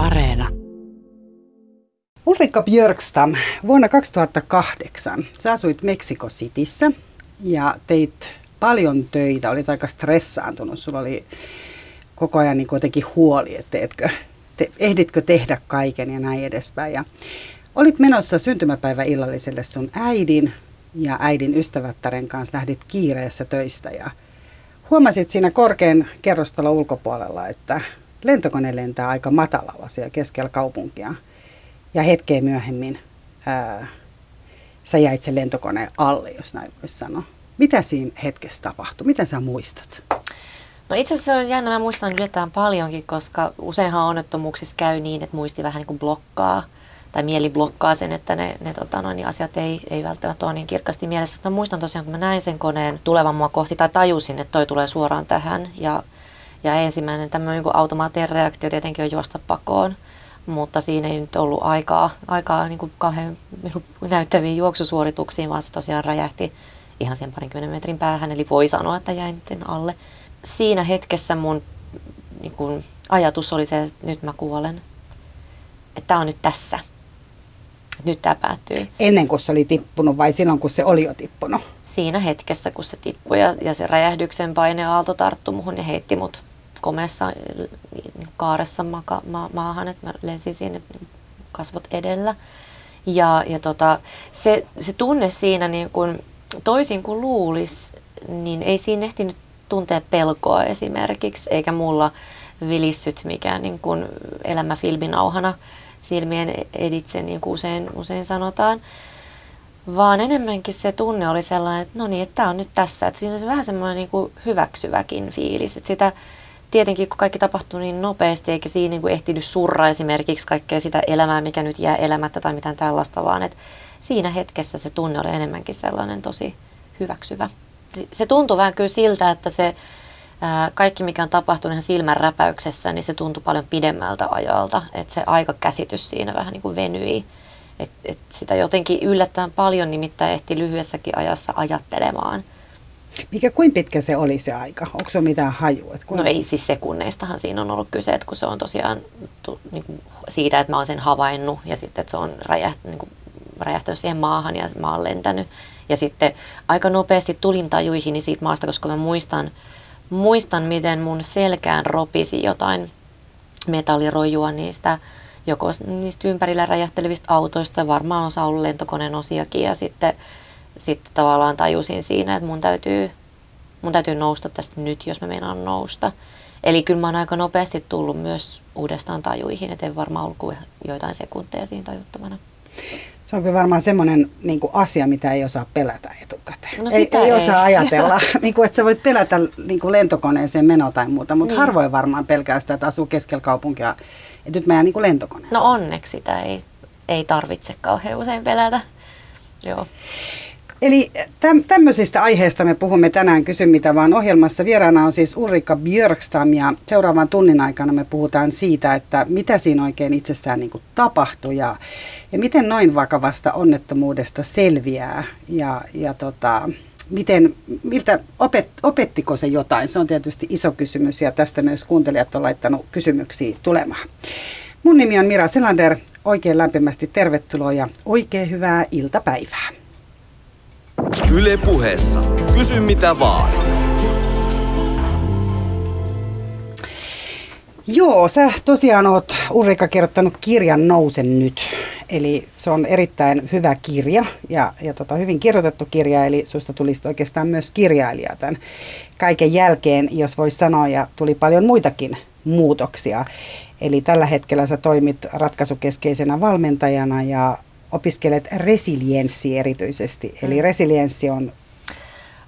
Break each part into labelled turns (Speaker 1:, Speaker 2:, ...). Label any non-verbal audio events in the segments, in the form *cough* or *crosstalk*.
Speaker 1: Areena.
Speaker 2: Ulrika Björkstam, vuonna 2008 sä asuit Meksiko Cityssä ja teit paljon töitä, olit aika stressaantunut, sulla oli koko ajan niin jotenkin huoli, että teetkö, te, ehditkö tehdä kaiken ja näin edespäin. Ja olit menossa syntymäpäivä illalliselle sun äidin ja äidin ystävättären kanssa lähdit kiireessä töistä ja huomasit siinä korkean kerrostalon ulkopuolella, että lentokone lentää aika matalalla siellä keskellä kaupunkia. Ja hetkeä myöhemmin ää, sä jäit sen lentokoneen alle, jos näin voisi sanoa. Mitä siinä hetkessä tapahtui? Mitä sä muistat?
Speaker 3: No itse asiassa on jännä, mä muistan yllättävän paljonkin, koska useinhan onnettomuuksissa käy niin, että muisti vähän niin kuin blokkaa tai mieli blokkaa sen, että ne, ne tota, noin, niin asiat ei, ei välttämättä ole niin kirkkaasti mielessä. Mä muistan tosiaan, kun mä näin sen koneen tulevan mua kohti tai tajusin, että toi tulee suoraan tähän ja, ja ensimmäinen tämmöinen niin automaattinen reaktio tietenkin on juosta pakoon mutta siinä ei nyt ollut aikaa, aikaa niin kuin kauhean niin kuin näyttäviin juoksusuorituksiin, vaan se tosiaan räjähti ihan sen parinkymmenen metrin päähän, eli voi sanoa, että jäin alle. Siinä hetkessä mun niin kuin, ajatus oli se, että nyt mä kuolen. Että tämä on nyt tässä. Nyt tämä päättyy.
Speaker 2: Ennen kuin se oli tippunut vai silloin, kun se oli jo tippunut?
Speaker 3: Siinä hetkessä, kun se tippui ja, ja se räjähdyksen paineaalto tarttui muhun ja heitti mut komeessa niin kaaressa maka, ma, maahan, että mä lensin sinne kasvot edellä. Ja, ja tota, se, se tunne siinä niin kun, toisin kuin luulisi, niin ei siinä ehtinyt tuntea pelkoa esimerkiksi, eikä mulla vilissyt mikään niin kuin elämä filminauhana silmien editse, niin kuin usein, usein sanotaan. Vaan enemmänkin se tunne oli sellainen, että no niin, että tämä on nyt tässä. Että siinä oli vähän semmoinen niin kuin hyväksyväkin fiilis. Että sitä, tietenkin kun kaikki tapahtuu niin nopeasti, eikä siinä niin kuin ehtinyt surra esimerkiksi kaikkea sitä elämää, mikä nyt jää elämättä tai mitään tällaista, vaan että siinä hetkessä se tunne oli enemmänkin sellainen tosi hyväksyvä. Se tuntui vähän kyllä siltä, että se ää, kaikki mikä on tapahtunut ihan silmän räpäyksessä, niin se tuntui paljon pidemmältä ajalta, että se aikakäsitys siinä vähän niin kuin venyi. Et, et sitä jotenkin yllättävän paljon nimittäin ehti lyhyessäkin ajassa ajattelemaan –
Speaker 2: mikä, kuin pitkä se oli se aika? Onko se mitään hajua?
Speaker 3: Kuin... No ei siis sekunneistahan siinä on ollut kyse, että kun se on tosiaan tu, niin kuin siitä, että mä oon sen havainnut ja sitten, että se on räjäht, niin kuin, räjähtänyt siihen maahan ja mä oon lentänyt. Ja sitten aika nopeasti tulin tajuihin siitä maasta, koska mä muistan, muistan miten mun selkään ropisi jotain metallirojua niistä joko niistä ympärillä räjähtelevistä autoista, varmaan osa ollut lentokoneen osiakin ja sitten sitten tavallaan tajusin siinä, että mun täytyy, mun täytyy nousta tästä nyt, jos mä meinaan nousta. Eli kyllä mä oon aika nopeasti tullut myös uudestaan tajuihin, että en varmaan ollut kuin joitain sekunteja siinä tajuttomana.
Speaker 2: Se on kyllä varmaan semmoinen niin asia, mitä ei osaa pelätä etukäteen. No ei, ei, ei osaa *laughs* ajatella, niin kuin, että sä voit pelätä niin kuin lentokoneeseen meno tai muuta, mutta niin. harvoin varmaan pelkää sitä, että asuu keskellä kaupunkia, että nyt mä jään niin lentokoneen.
Speaker 3: No onneksi sitä ei, ei tarvitse kauhean usein pelätä. Joo.
Speaker 2: Eli täm, tämmöisistä aiheista me puhumme tänään Kysy mitä vaan ohjelmassa. Vieraana on siis Ulrika Björkstam ja seuraavan tunnin aikana me puhutaan siitä, että mitä siinä oikein itsessään niin kuin tapahtui ja, ja miten noin vakavasta onnettomuudesta selviää ja, ja tota, miten, miltä, opet, opettiko se jotain? Se on tietysti iso kysymys ja tästä myös kuuntelijat on laittanut kysymyksiä tulemaan. Mun nimi on Mira Selander. Oikein lämpimästi tervetuloa ja oikein hyvää iltapäivää.
Speaker 4: Yle puheessa. Kysy mitä vaan.
Speaker 2: Joo, sä tosiaan oot Ulrika kirjoittanut kirjan Nousen nyt. Eli se on erittäin hyvä kirja ja, ja tota, hyvin kirjoitettu kirja, eli susta tulisi oikeastaan myös kirjailija tämän kaiken jälkeen, jos voisi sanoa, ja tuli paljon muitakin muutoksia. Eli tällä hetkellä sä toimit ratkaisukeskeisenä valmentajana ja opiskelet resilienssi erityisesti. Eli mm. resilienssi on...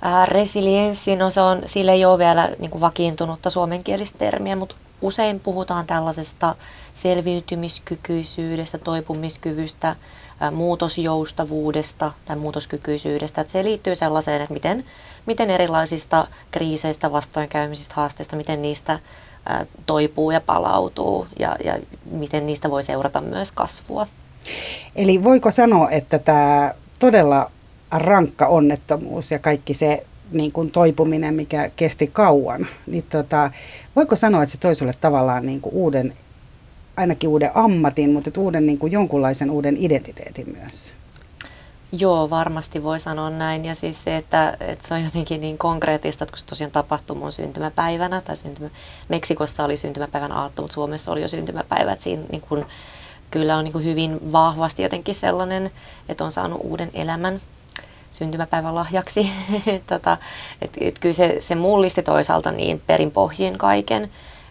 Speaker 3: Äh, resilienssi, no se on, sille ei ole vielä niin kuin vakiintunutta suomenkielistä termiä, mutta usein puhutaan tällaisesta selviytymiskykyisyydestä, toipumiskyvystä, äh, muutosjoustavuudesta tai muutoskykyisyydestä. Että se liittyy sellaiseen, että miten, miten erilaisista kriiseistä, vastoinkäymisistä, haasteista, miten niistä äh, toipuu ja palautuu ja, ja miten niistä voi seurata myös kasvua.
Speaker 2: Eli voiko sanoa, että tämä todella rankka onnettomuus ja kaikki se niin kuin toipuminen, mikä kesti kauan, niin tota, voiko sanoa, että se toi sulle tavallaan niin kuin uuden ainakin uuden ammatin, mutta uuden niin kuin jonkunlaisen uuden identiteetin myös.
Speaker 3: Joo, varmasti voi sanoa näin. Ja siis se, että, että se on jotenkin niin konkreettista, että kun se tosiaan tapahtui mun syntymäpäivänä, tai syntymä, Meksikossa oli syntymäpäivän aatto, mutta Suomessa oli jo syntymäpäivä, että siinä niin kuin, kyllä on niin hyvin vahvasti jotenkin sellainen, että on saanut uuden elämän syntymäpäivän lahjaksi. *laughs* tota, et, et kyllä se, se mullisti toisaalta niin perinpohjin kaiken,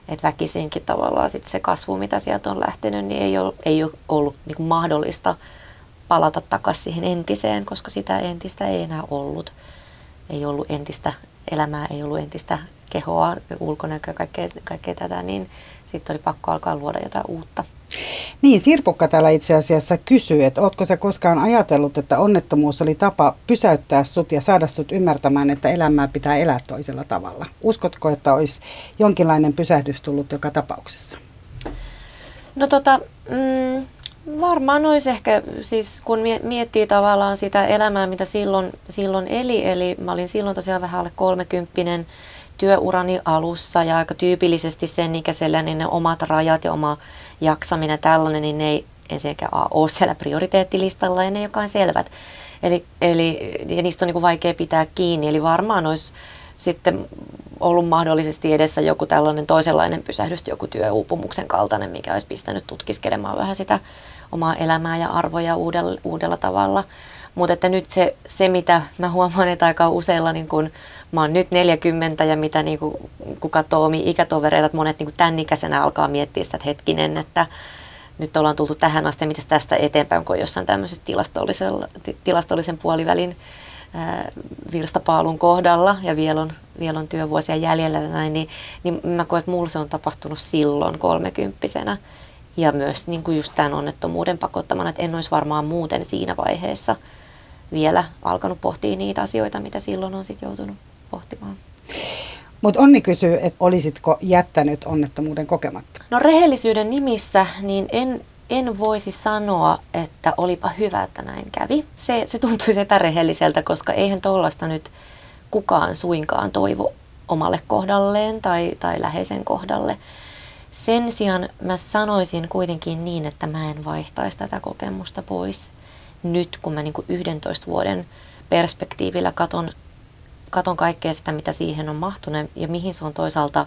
Speaker 3: että väkisinkin tavallaan sit se kasvu, mitä sieltä on lähtenyt, niin ei ole, ei ole ollut niin mahdollista palata takaisin siihen entiseen, koska sitä entistä ei enää ollut. Ei ollut entistä elämää, ei ollut entistä kehoa, ulkonäköä, kaikkea, kaikkea tätä, niin sitten oli pakko alkaa luoda jotain uutta.
Speaker 2: Niin, Sirpukka täällä itse asiassa kysyy, että ootko sä koskaan ajatellut, että onnettomuus oli tapa pysäyttää sut ja saada sut ymmärtämään, että elämää pitää elää toisella tavalla? Uskotko, että olisi jonkinlainen pysähdys tullut joka tapauksessa?
Speaker 3: No tota, mm, varmaan olisi ehkä, siis kun miettii tavallaan sitä elämää, mitä silloin, silloin eli, eli mä olin silloin tosiaan vähän alle kolmekymppinen työurani alussa ja aika tyypillisesti sen ikäisellä, niin ne omat rajat ja oma jaksaminen tällainen, niin ne ei ensinnäkään ole siellä prioriteettilistalla ja ne jokain selvät. Eli, eli ja niistä on niin kuin vaikea pitää kiinni, eli varmaan olisi sitten ollut mahdollisesti edessä joku tällainen toisenlainen pysähdys, joku työuupumuksen kaltainen, mikä olisi pistänyt tutkiskelemaan vähän sitä omaa elämää ja arvoja uudella, uudella tavalla. Mutta että nyt se, se, mitä mä huomaan, että aika useilla, niin kun mä oon nyt 40 ja mitä niin kun, kun katsoo ikätovereita, että monet niin kun tämän ikäisenä alkaa miettiä sitä, että hetkinen, että nyt ollaan tultu tähän asti, miten tästä eteenpäin, kun jossain tämmöisessä tilastollisen puolivälin ää, virstapaalun kohdalla ja vielä on, vielä on työvuosia jäljellä näin, niin, niin mä koen, että mulla se on tapahtunut silloin kolmekymppisenä. Ja myös niin kuin just tämän onnettomuuden pakottamana, että en olisi varmaan muuten siinä vaiheessa vielä alkanut pohtia niitä asioita, mitä silloin on sitten joutunut pohtimaan.
Speaker 2: Mutta Onni kysyy, että olisitko jättänyt onnettomuuden kokematta?
Speaker 3: No rehellisyyden nimissä niin en, en voisi sanoa, että olipa hyvä, että näin kävi. Se, se tuntuisi epärehelliseltä, koska eihän tuollaista nyt kukaan suinkaan toivo omalle kohdalleen tai, tai läheisen kohdalle. Sen sijaan mä sanoisin kuitenkin niin, että mä en vaihtaisi tätä kokemusta pois nyt, kun mä niin kuin 11 vuoden perspektiivillä katon, katon kaikkea sitä, mitä siihen on mahtunut ja mihin se on toisaalta,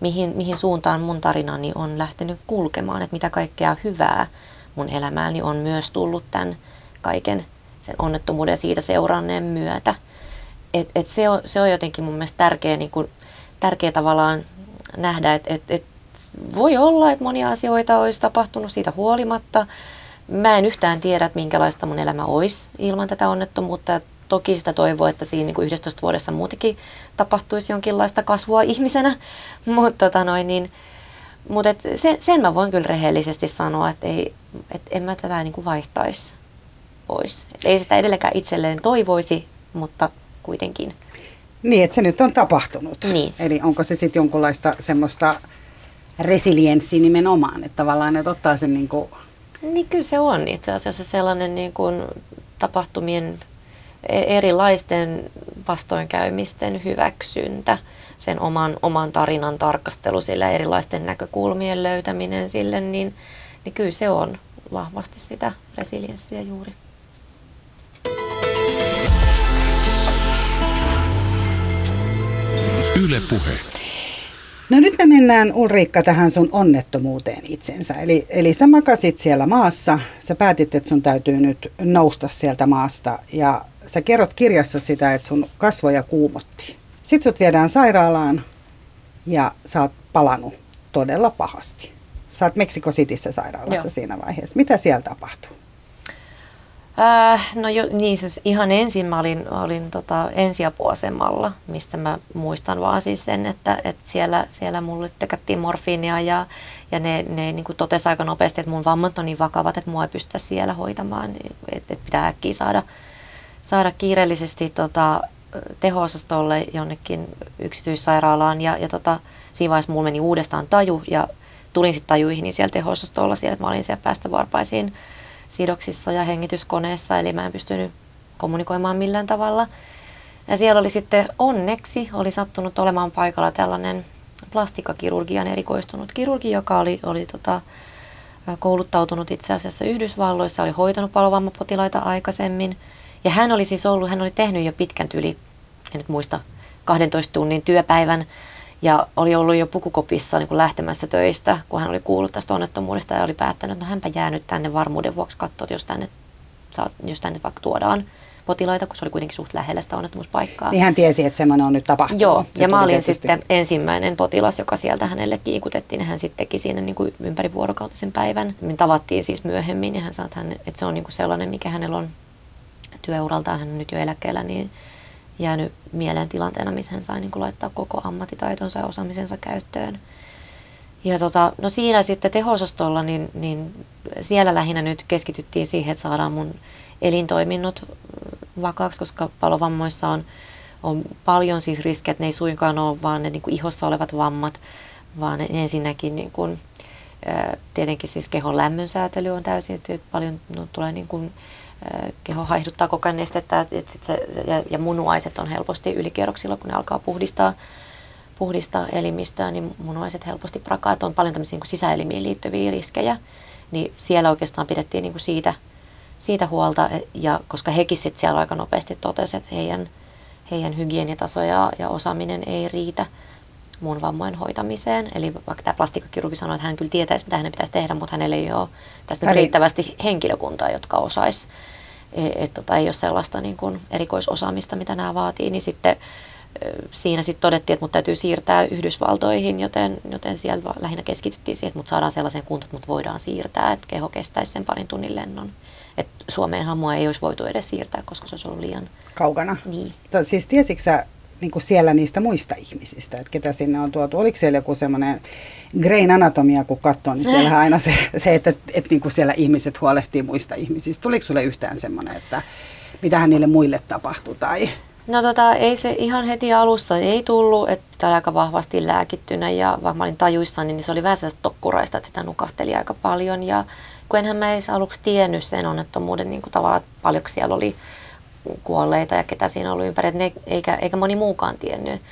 Speaker 3: mihin, mihin suuntaan mun tarinani on lähtenyt kulkemaan, että mitä kaikkea hyvää mun elämääni on myös tullut tämän kaiken sen onnettomuuden siitä seuranneen myötä. Et, et se, on, se on jotenkin mun mielestä tärkeä, niin kuin, tärkeä tavallaan nähdä, että et, et voi olla, että monia asioita olisi tapahtunut siitä huolimatta. Mä en yhtään tiedä, että minkälaista mun elämä olisi ilman tätä onnettomuutta. Toki sitä toivoo, että siinä niin kuin 11 vuodessa muutenkin tapahtuisi jonkinlaista kasvua ihmisenä, *laughs* mutta tota noin, niin, mutta et sen, sen mä voin kyllä rehellisesti sanoa, että ei, et en mä tätä niin kuin vaihtaisi pois. Et ei sitä edelleenkään itselleen toivoisi, mutta kuitenkin.
Speaker 2: Niin, että se nyt on tapahtunut.
Speaker 3: Niin.
Speaker 2: Eli onko se sitten jonkunlaista semmoista resilienssi nimenomaan, että tavallaan että ottaa sen niin kuin...
Speaker 3: Niin kyllä se on itse asiassa sellainen niin kuin tapahtumien erilaisten vastoinkäymisten hyväksyntä, sen oman, oman tarinan tarkastelu sillä erilaisten näkökulmien löytäminen sille, niin, niin kyllä se on vahvasti sitä resilienssiä juuri.
Speaker 2: Yle puhe. No nyt me mennään Ulriikka tähän sun onnettomuuteen itsensä. Eli, eli sä makasit siellä maassa, sä päätit, että sun täytyy nyt nousta sieltä maasta ja sä kerrot kirjassa sitä, että sun kasvoja kuumotti. Sitten sut viedään sairaalaan ja sä oot palannut todella pahasti. Sä oot Meksiko Cityssä sairaalassa Joo. siinä vaiheessa. Mitä siellä tapahtuu?
Speaker 3: Äh, no jo, niin siis ihan ensin mä olin, olin tota ensiapuasemalla, mistä mä muistan vaan siis sen, että, että siellä, siellä mulle tekättiin morfiinia ja, ja ne, ne niin totesi aika nopeasti, että mun vammat on niin vakavat, että mua ei pystytä siellä hoitamaan, että, että pitää äkkiä saada, saada kiireellisesti tota, teho-osastolle jonnekin yksityissairaalaan ja, ja tota, siinä vaiheessa mulla meni uudestaan taju ja tulin sitten tajuihin niin siellä teho-osastolla siellä, että mä olin siellä päästä varpaisiin sidoksissa ja hengityskoneessa, eli mä en pystynyt kommunikoimaan millään tavalla. Ja siellä oli sitten onneksi, oli sattunut olemaan paikalla tällainen plastikakirurgian erikoistunut kirurgi, joka oli, oli tota, kouluttautunut itse asiassa Yhdysvalloissa, oli hoitanut palovammapotilaita aikaisemmin. Ja hän oli siis ollut, hän oli tehnyt jo pitkän tyli, en nyt muista, 12 tunnin työpäivän ja oli ollut jo pukukopissa niin kuin lähtemässä töistä, kun hän oli kuullut tästä onnettomuudesta ja oli päättänyt, että no hänpä jää nyt tänne varmuuden vuoksi katsoa, jos tänne, jos tänne vaikka tuodaan potilaita, kun se oli kuitenkin suht lähellä sitä onnettomuuspaikkaa.
Speaker 2: Niin hän tiesi, että semmoinen on nyt tapahtunut.
Speaker 3: Joo,
Speaker 2: se
Speaker 3: ja mä olin
Speaker 2: tietysti.
Speaker 3: sitten ensimmäinen potilas, joka sieltä hänelle kiikutettiin. Hän sitten teki siinä niin kuin ympäri vuorokautisen päivän. Me tavattiin siis myöhemmin ja hän sanoi, että, hän, että se on niin kuin sellainen, mikä hänellä on työuraltaan, hän on nyt jo eläkkeellä, niin jäänyt mieleen tilanteena, missä hän sai niin kuin laittaa koko ammattitaitonsa ja osaamisensa käyttöön. Ja tota, no siinä sitten tehosastolla, niin, niin siellä lähinnä nyt keskityttiin siihen, että saadaan mun elintoiminnot vakaaksi, koska palovammoissa on, on paljon siis riskejä, että ne ei suinkaan ole vaan ne niin kuin ihossa olevat vammat, vaan ensinnäkin niin kuin, tietenkin siis kehon lämmönsäätely on täysin, että paljon no, tulee niin kuin, keho haihduttaa koko ajan nestettä että sit se, ja, ja munuaiset on helposti ylikierroksilla, kun ne alkaa puhdistaa, puhdistaa elimistöä, niin munuaiset helposti prakaa, että on paljon tämmöisiä niin kuin sisäelimiin liittyviä riskejä, niin siellä oikeastaan pidettiin niin kuin siitä, siitä huolta, ja koska hekin sitten siellä aika nopeasti totesi, että heidän, heidän hygieniataso ja, ja osaaminen ei riitä mun vammojen hoitamiseen. Eli vaikka tämä plastikkakirurgi sanoi, että hän kyllä tietäisi, mitä hänen pitäisi tehdä, mutta hänellä ei ole tästä Eli... riittävästi henkilökuntaa, jotka osaisi. Et, et, tota, ei ole sellaista niin kuin erikoisosaamista, mitä nämä vaatii, niin sitten siinä sitten todettiin, että mut täytyy siirtää Yhdysvaltoihin, joten, joten siellä lähinnä keskityttiin siihen, että mut saadaan sellaisen kuntoon, että mut voidaan siirtää, että keho kestäisi sen parin tunnin lennon. Et Suomeenhan mua ei olisi voitu edes siirtää, koska se olisi ollut liian...
Speaker 2: Kaukana?
Speaker 3: Niin.
Speaker 2: Siis tiesitkö sä niin kuin siellä niistä muista ihmisistä, että ketä sinne on tuotu. Oliko siellä joku semmoinen Grain Anatomia, kun katsoo, niin siellä aina se, se että, että, että niin kuin siellä ihmiset huolehtii muista ihmisistä. Tuliko sulle yhtään semmoinen, että mitähän niille muille tapahtui? Tai?
Speaker 3: No tota, ei se ihan heti alussa ei tullut, että sitä oli aika vahvasti lääkittynä ja vaikka mä olin tajuissani, niin se oli vähän sellaista tokkuraista, että sitä nukahteli aika paljon ja kun enhän mä edes aluksi tiennyt sen onnettomuuden niin kuin tavallaan, paljonko siellä oli kuolleita ja ketä siinä oli ympäri, ne, eikä, eikä moni muukaan tiennyt.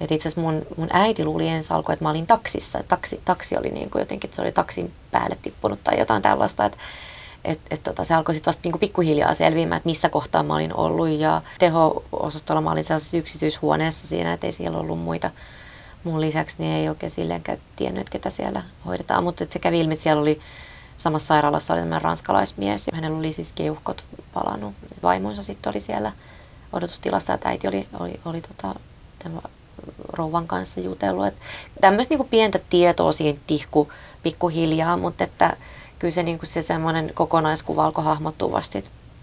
Speaker 3: Et itse asiassa mun, mun äiti luuli ensi alkuun, että mä olin taksissa. Taksi, taksi oli niin kuin jotenkin, että se oli taksin päälle tippunut tai jotain tällaista. Että et, et tota, se alkoi sitten vasta niinku pikkuhiljaa selviämään, että missä kohtaa mä olin ollut. Ja teho-osastolla mä olin sellaisessa yksityishuoneessa siinä, että ei siellä ollut muita mun lisäksi, niin ei oikein silleenkään tiennyt, ketä siellä hoidetaan. Mutta se kävi ilmi, että siellä oli samassa sairaalassa oli tämmöinen ranskalaismies. Hänellä oli siis keuhkot palannut. Vaimonsa sitten oli siellä odotustilassa, että äiti oli, oli, oli tota, rouvan kanssa jutellut. Tämmöistä niinku pientä tietoa siihen tihku pikkuhiljaa, mutta että kyllä se, niinku se semmoinen kokonaiskuva alkoi hahmottua vasta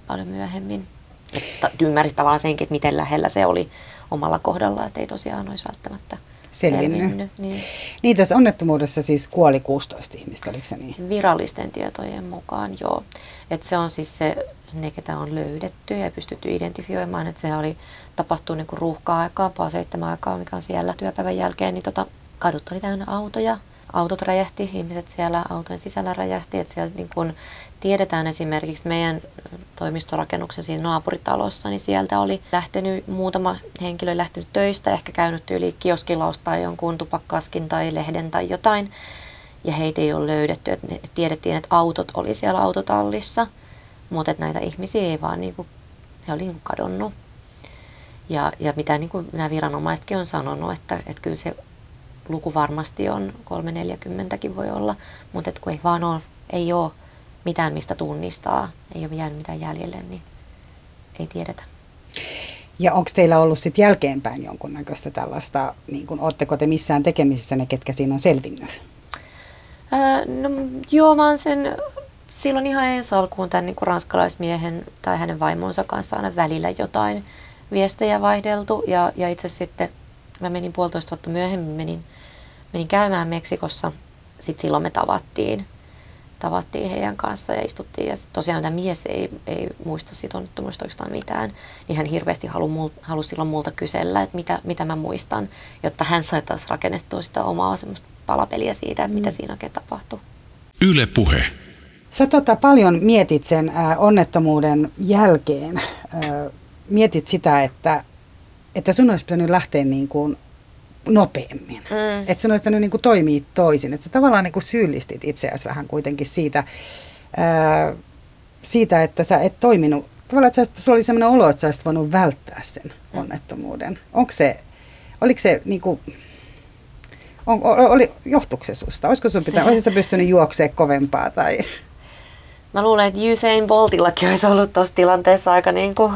Speaker 3: paljon myöhemmin. Että ymmärsi tavallaan senkin, että miten lähellä se oli omalla kohdalla, että ei tosiaan olisi välttämättä selvinnyt. selvinnyt niin.
Speaker 2: niin tässä onnettomuudessa siis kuoli 16 ihmistä, oliko se niin?
Speaker 3: Virallisten tietojen mukaan, joo. Et se on siis se, ne ketä on löydetty ja pystytty identifioimaan, että se oli tapahtunut niinku ruuhka-aikaa, paa seitsemän aikaa, mikä on siellä työpäivän jälkeen, niin tota, kadut oli täynnä autoja, autot räjähti, ihmiset siellä autojen sisällä räjähti, että siellä niin kun tiedetään esimerkiksi meidän toimistorakennuksen siinä naapuritalossa, niin sieltä oli lähtenyt muutama henkilö lähtenyt töistä, ehkä käynyt yli kioskilaus tai jonkun tupakkaskin tai lehden tai jotain, ja heitä ei ole löydetty. että tiedettiin, että autot oli siellä autotallissa, mutta että näitä ihmisiä ei vaan, niin kuin, he oli niin kadonnut. Ja, ja mitä niin kuin nämä viranomaisetkin on sanonut, että, että kyllä se luku varmasti on 340kin voi olla, mutta että kun ei vaan ole, ei ole mitään, mistä tunnistaa, ei ole jäänyt mitään jäljelle, niin ei tiedetä.
Speaker 2: Ja onko teillä ollut sitten jälkeenpäin jonkunnäköistä tällaista, niin kun, ootteko te missään tekemisissä ne, ketkä siinä on selvinnyt?
Speaker 3: Ää, no joo, mä oon sen silloin ihan ensi alkuun tämän niin ranskalaismiehen tai hänen vaimonsa kanssa aina välillä jotain viestejä vaihdeltu. Ja, ja itse sitten mä menin puolitoista vuotta myöhemmin, menin, menin käymään Meksikossa. Sitten silloin me tavattiin tavattiin heidän kanssa ja istuttiin. Ja tosiaan tämä mies ei, ei muista siitä onnettomuudesta oikeastaan mitään, niin hän hirveästi halusi, halusi silloin multa kysellä, että mitä, mitä mä muistan, jotta hän sai taas rakennettua sitä omaa semmoista palapeliä siitä, että mm. mitä siinä oikein tapahtui.
Speaker 1: Yle Puhe.
Speaker 2: Sä tota, paljon mietit sen ä, onnettomuuden jälkeen. Ä, mietit sitä, että, että sun olisi pitänyt lähteä niin kuin nopeammin. Mm. Että sun olisi niin kuin toimii toisin. Että sä tavallaan niin kuin syyllistit itseäsi vähän kuitenkin siitä, ää, siitä, että sä et toiminut. Tavallaan, että sä, sulla oli sellainen olo, että sä olisit voinut välttää sen mm. onnettomuuden. Onko se, oliko se niin kuin, on, oli, johtuiko se susta? Olisiko sun pitää, *laughs* olisitko pystynyt juoksemaan kovempaa tai...
Speaker 3: Mä luulen, että Usain Boltillakin olisi ollut tuossa tilanteessa aika niin kuin,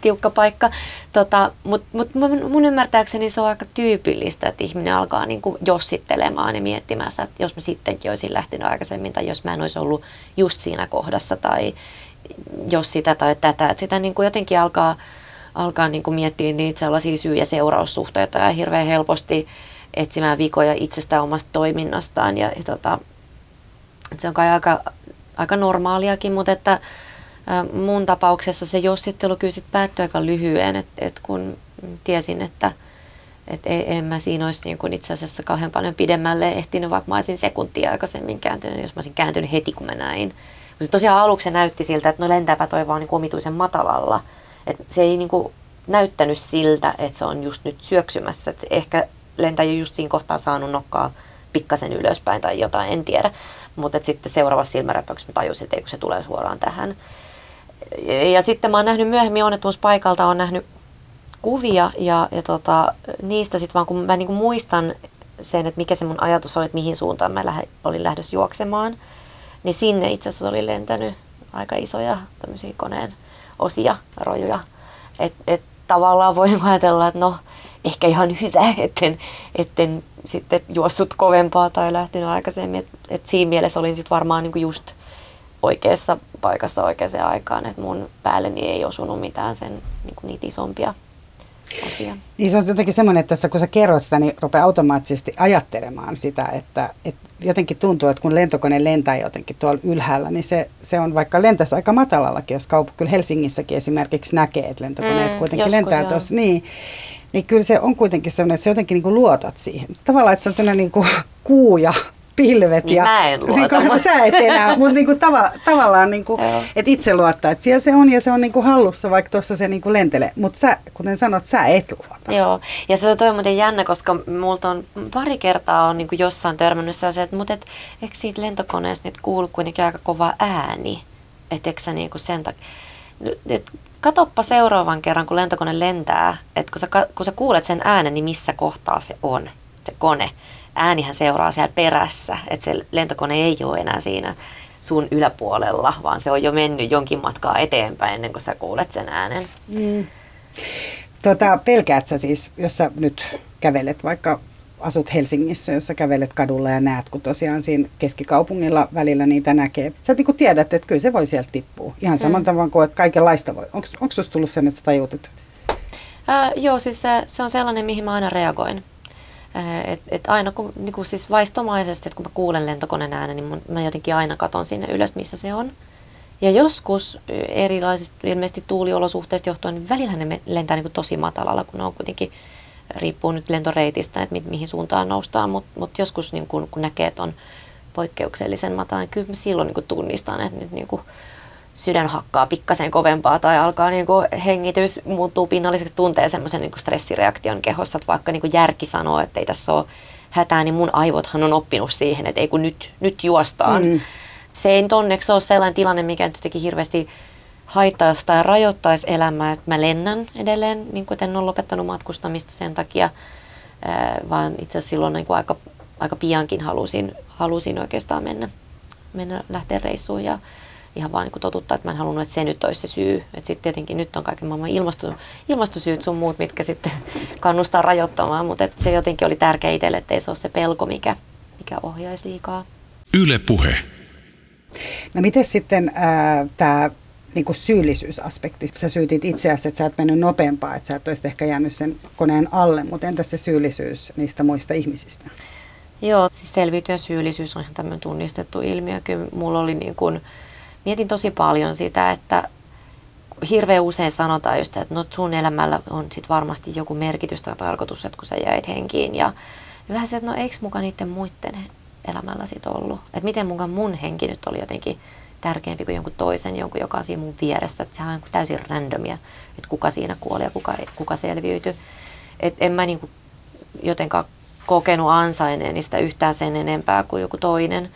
Speaker 3: tiukka paikka. Tota, Mutta mut mun ymmärtääkseni se on aika tyypillistä, että ihminen alkaa niin kuin jossittelemaan ja miettimään että jos mä sittenkin olisin lähtenyt aikaisemmin tai jos mä en olisi ollut just siinä kohdassa tai jos sitä tai tätä. Että sitä niin kuin jotenkin alkaa, alkaa niin kuin miettiä niitä sellaisia syy- ja seuraussuhteita ja hirveän helposti etsimään vikoja itsestä omasta toiminnastaan. Ja, ja tota, se on kai aika aika normaaliakin, mutta että mun tapauksessa se jossittelu kyllä sitten päättyi aika lyhyen, että et kun tiesin, että et en mä siinä olisi niin itse asiassa kauhean paljon pidemmälle ehtinyt, vaikka mä olisin sekuntia aikaisemmin kääntynyt, jos mä olisin kääntynyt heti, kun mä näin. Kun se tosiaan aluksi näytti siltä, että no lentääpä toi vaan niin omituisen matalalla. Et se ei niin näyttänyt siltä, että se on just nyt syöksymässä. Et ehkä lentäjä just siinä kohtaa saanut nokkaa pikkasen ylöspäin tai jotain, en tiedä. Mutta sitten seuraavassa silmäräpäyksessä mä tajusin, että ei, kun se tulee suoraan tähän. Ja sitten mä oon nähnyt myöhemmin onnettomuuspaikalta, on nähnyt kuvia ja, ja tota, niistä sitten vaan kun mä niinku muistan sen, että mikä se mun ajatus oli, että mihin suuntaan mä lähe, olin lähdössä juoksemaan, niin sinne itse asiassa oli lentänyt aika isoja tämmöisiä koneen osia, rojuja. Että et tavallaan voi *laughs* ajatella, että no ehkä ihan hyvä, *laughs* etten, etten sitten juossut kovempaa tai lähtenyt aikaisemmin. Et, et siinä mielessä olin sitten varmaan niinku just oikeassa paikassa oikeaan aikaan, että mun päälleni ei osunut mitään sen niinku niitä isompia osia.
Speaker 2: Niin se on jotenkin semmoinen, että tässä kun sä kerrot sitä, niin rupeaa automaattisesti ajattelemaan sitä, että, että jotenkin tuntuu, että kun lentokone lentää jotenkin tuolla ylhäällä, niin se, se on vaikka lentäisi aika matalallakin, jos kaup- kyllä Helsingissäkin esimerkiksi näkee, että lentokoneet mm, kuitenkin lentää tuossa. Niin, niin kyllä se on kuitenkin sellainen, että sä jotenkin niin kuin luotat siihen. Tavallaan, että se on sellainen niin kuin kuu ja pilvet.
Speaker 3: Niin
Speaker 2: ja,
Speaker 3: mä en luota.
Speaker 2: Niin kuin, sä et enää, mutta niin kuin tava, tavallaan, niin kuin, että itse luottaa, että siellä se on ja se on niin kuin hallussa, vaikka tuossa se niin kuin lentelee. Mutta sä, kuten sanot, sä et luota.
Speaker 3: Joo, ja se on toi muuten jännä, koska multa on pari kertaa on niin kuin jossain törmännyt se, että mutta et, eikö siitä lentokoneesta nyt kuulu kuitenkin aika kova ääni? Että eikö sä niin kuin sen takia... Et, katoppa seuraavan kerran, kun lentokone lentää, että kun sä, kun sä kuulet sen äänen, niin missä kohtaa se on, se kone. Äänihän seuraa siellä perässä, että se lentokone ei ole enää siinä sun yläpuolella, vaan se on jo mennyt jonkin matkaa eteenpäin ennen kuin sä kuulet sen äänen. Mm.
Speaker 2: Tota, pelkäät sä siis, jos sä nyt kävelet vaikka asut Helsingissä, jossa kävelet kadulla ja näet, kun tosiaan siinä keskikaupungilla välillä niitä näkee. Sä niin tiedät, että kyllä se voi sieltä tippua. Ihan saman mm. tavalla kuin, että kaikenlaista voi. Onko sinusta tullut sen, että sä tajut, että...
Speaker 3: Ää, joo, siis se, se on sellainen, mihin mä aina reagoin. Et, et aina kun niin kuin siis vaistomaisesti, että kun mä kuulen lentokoneen äänen, niin mun, mä jotenkin aina katon sinne ylös, missä se on. Ja joskus erilaisista ilmeisesti tuuliolosuhteista johtuen, niin välillä ne lentää niin kuin tosi matalalla, kun ne on kuitenkin riippuu nyt lentoreitistä, että mi- mihin suuntaan noustaan, mutta mut joskus niin kun, kun näkee, että on poikkeuksellisen matalan, niin kyllä silloin niin tunnistan, että nyt niin sydän hakkaa pikkasen kovempaa tai alkaa niin kuin hengitys muuttuu pinnalliseksi, tuntee semmoisen niin stressireaktion kehossa, että vaikka niin kuin järki sanoo, että ei tässä ole hätää, niin mun aivothan on oppinut siihen, että ei kun nyt, nyt juostaan. Mm. Se ei onneksi ole sellainen tilanne, mikä nyt teki hirveästi haittaisi tai rajoittaisi elämää, että mä lennän edelleen, niin kuin en ole lopettanut matkustamista sen takia, vaan itse asiassa silloin niin kuin aika, aika piankin halusin, halusin oikeastaan mennä, mennä lähteä reissuun ja ihan vaan niin totuttaa, että mä en halunnut, että se nyt olisi se syy. Että sitten tietenkin nyt on kaiken maailman ilmasto, ilmastosyyt sun muut, mitkä sitten *laughs* kannustaa rajoittamaan, mutta se jotenkin oli tärkeä itselle, että ei se ole se pelko, mikä, mikä ohjaisi liikaa. Yle puhe.
Speaker 2: No miten sitten äh, tämä niin kuin syyllisyysaspekti. Sä syytit itseäsi, että sä et mennyt nopeampaa, että sä et olisi ehkä jäänyt sen koneen alle, mutta entäs se syyllisyys niistä muista ihmisistä?
Speaker 3: Joo, siis selviytyä syyllisyys on ihan tämmöinen tunnistettu ilmiö. Kyllä mulla oli niin kuin, mietin tosi paljon sitä, että hirveän usein sanotaan just, että no sun elämällä on sit varmasti joku merkitys tai tarkoitus, että kun sä jäit henkiin. Ja vähän se, että no eikö mukaan niiden muiden elämällä sit ollut? Että miten mukaan mun henki nyt oli jotenkin tärkeämpi kuin jonkun toisen, jonkun, joka on siinä mun vieressä. Että sehän on täysin randomia, että kuka siinä kuoli ja kuka, kuka selviytyi. Et en mä niinku jotenkaan kokenut ansaineeni sitä yhtään sen enempää kuin joku toinen.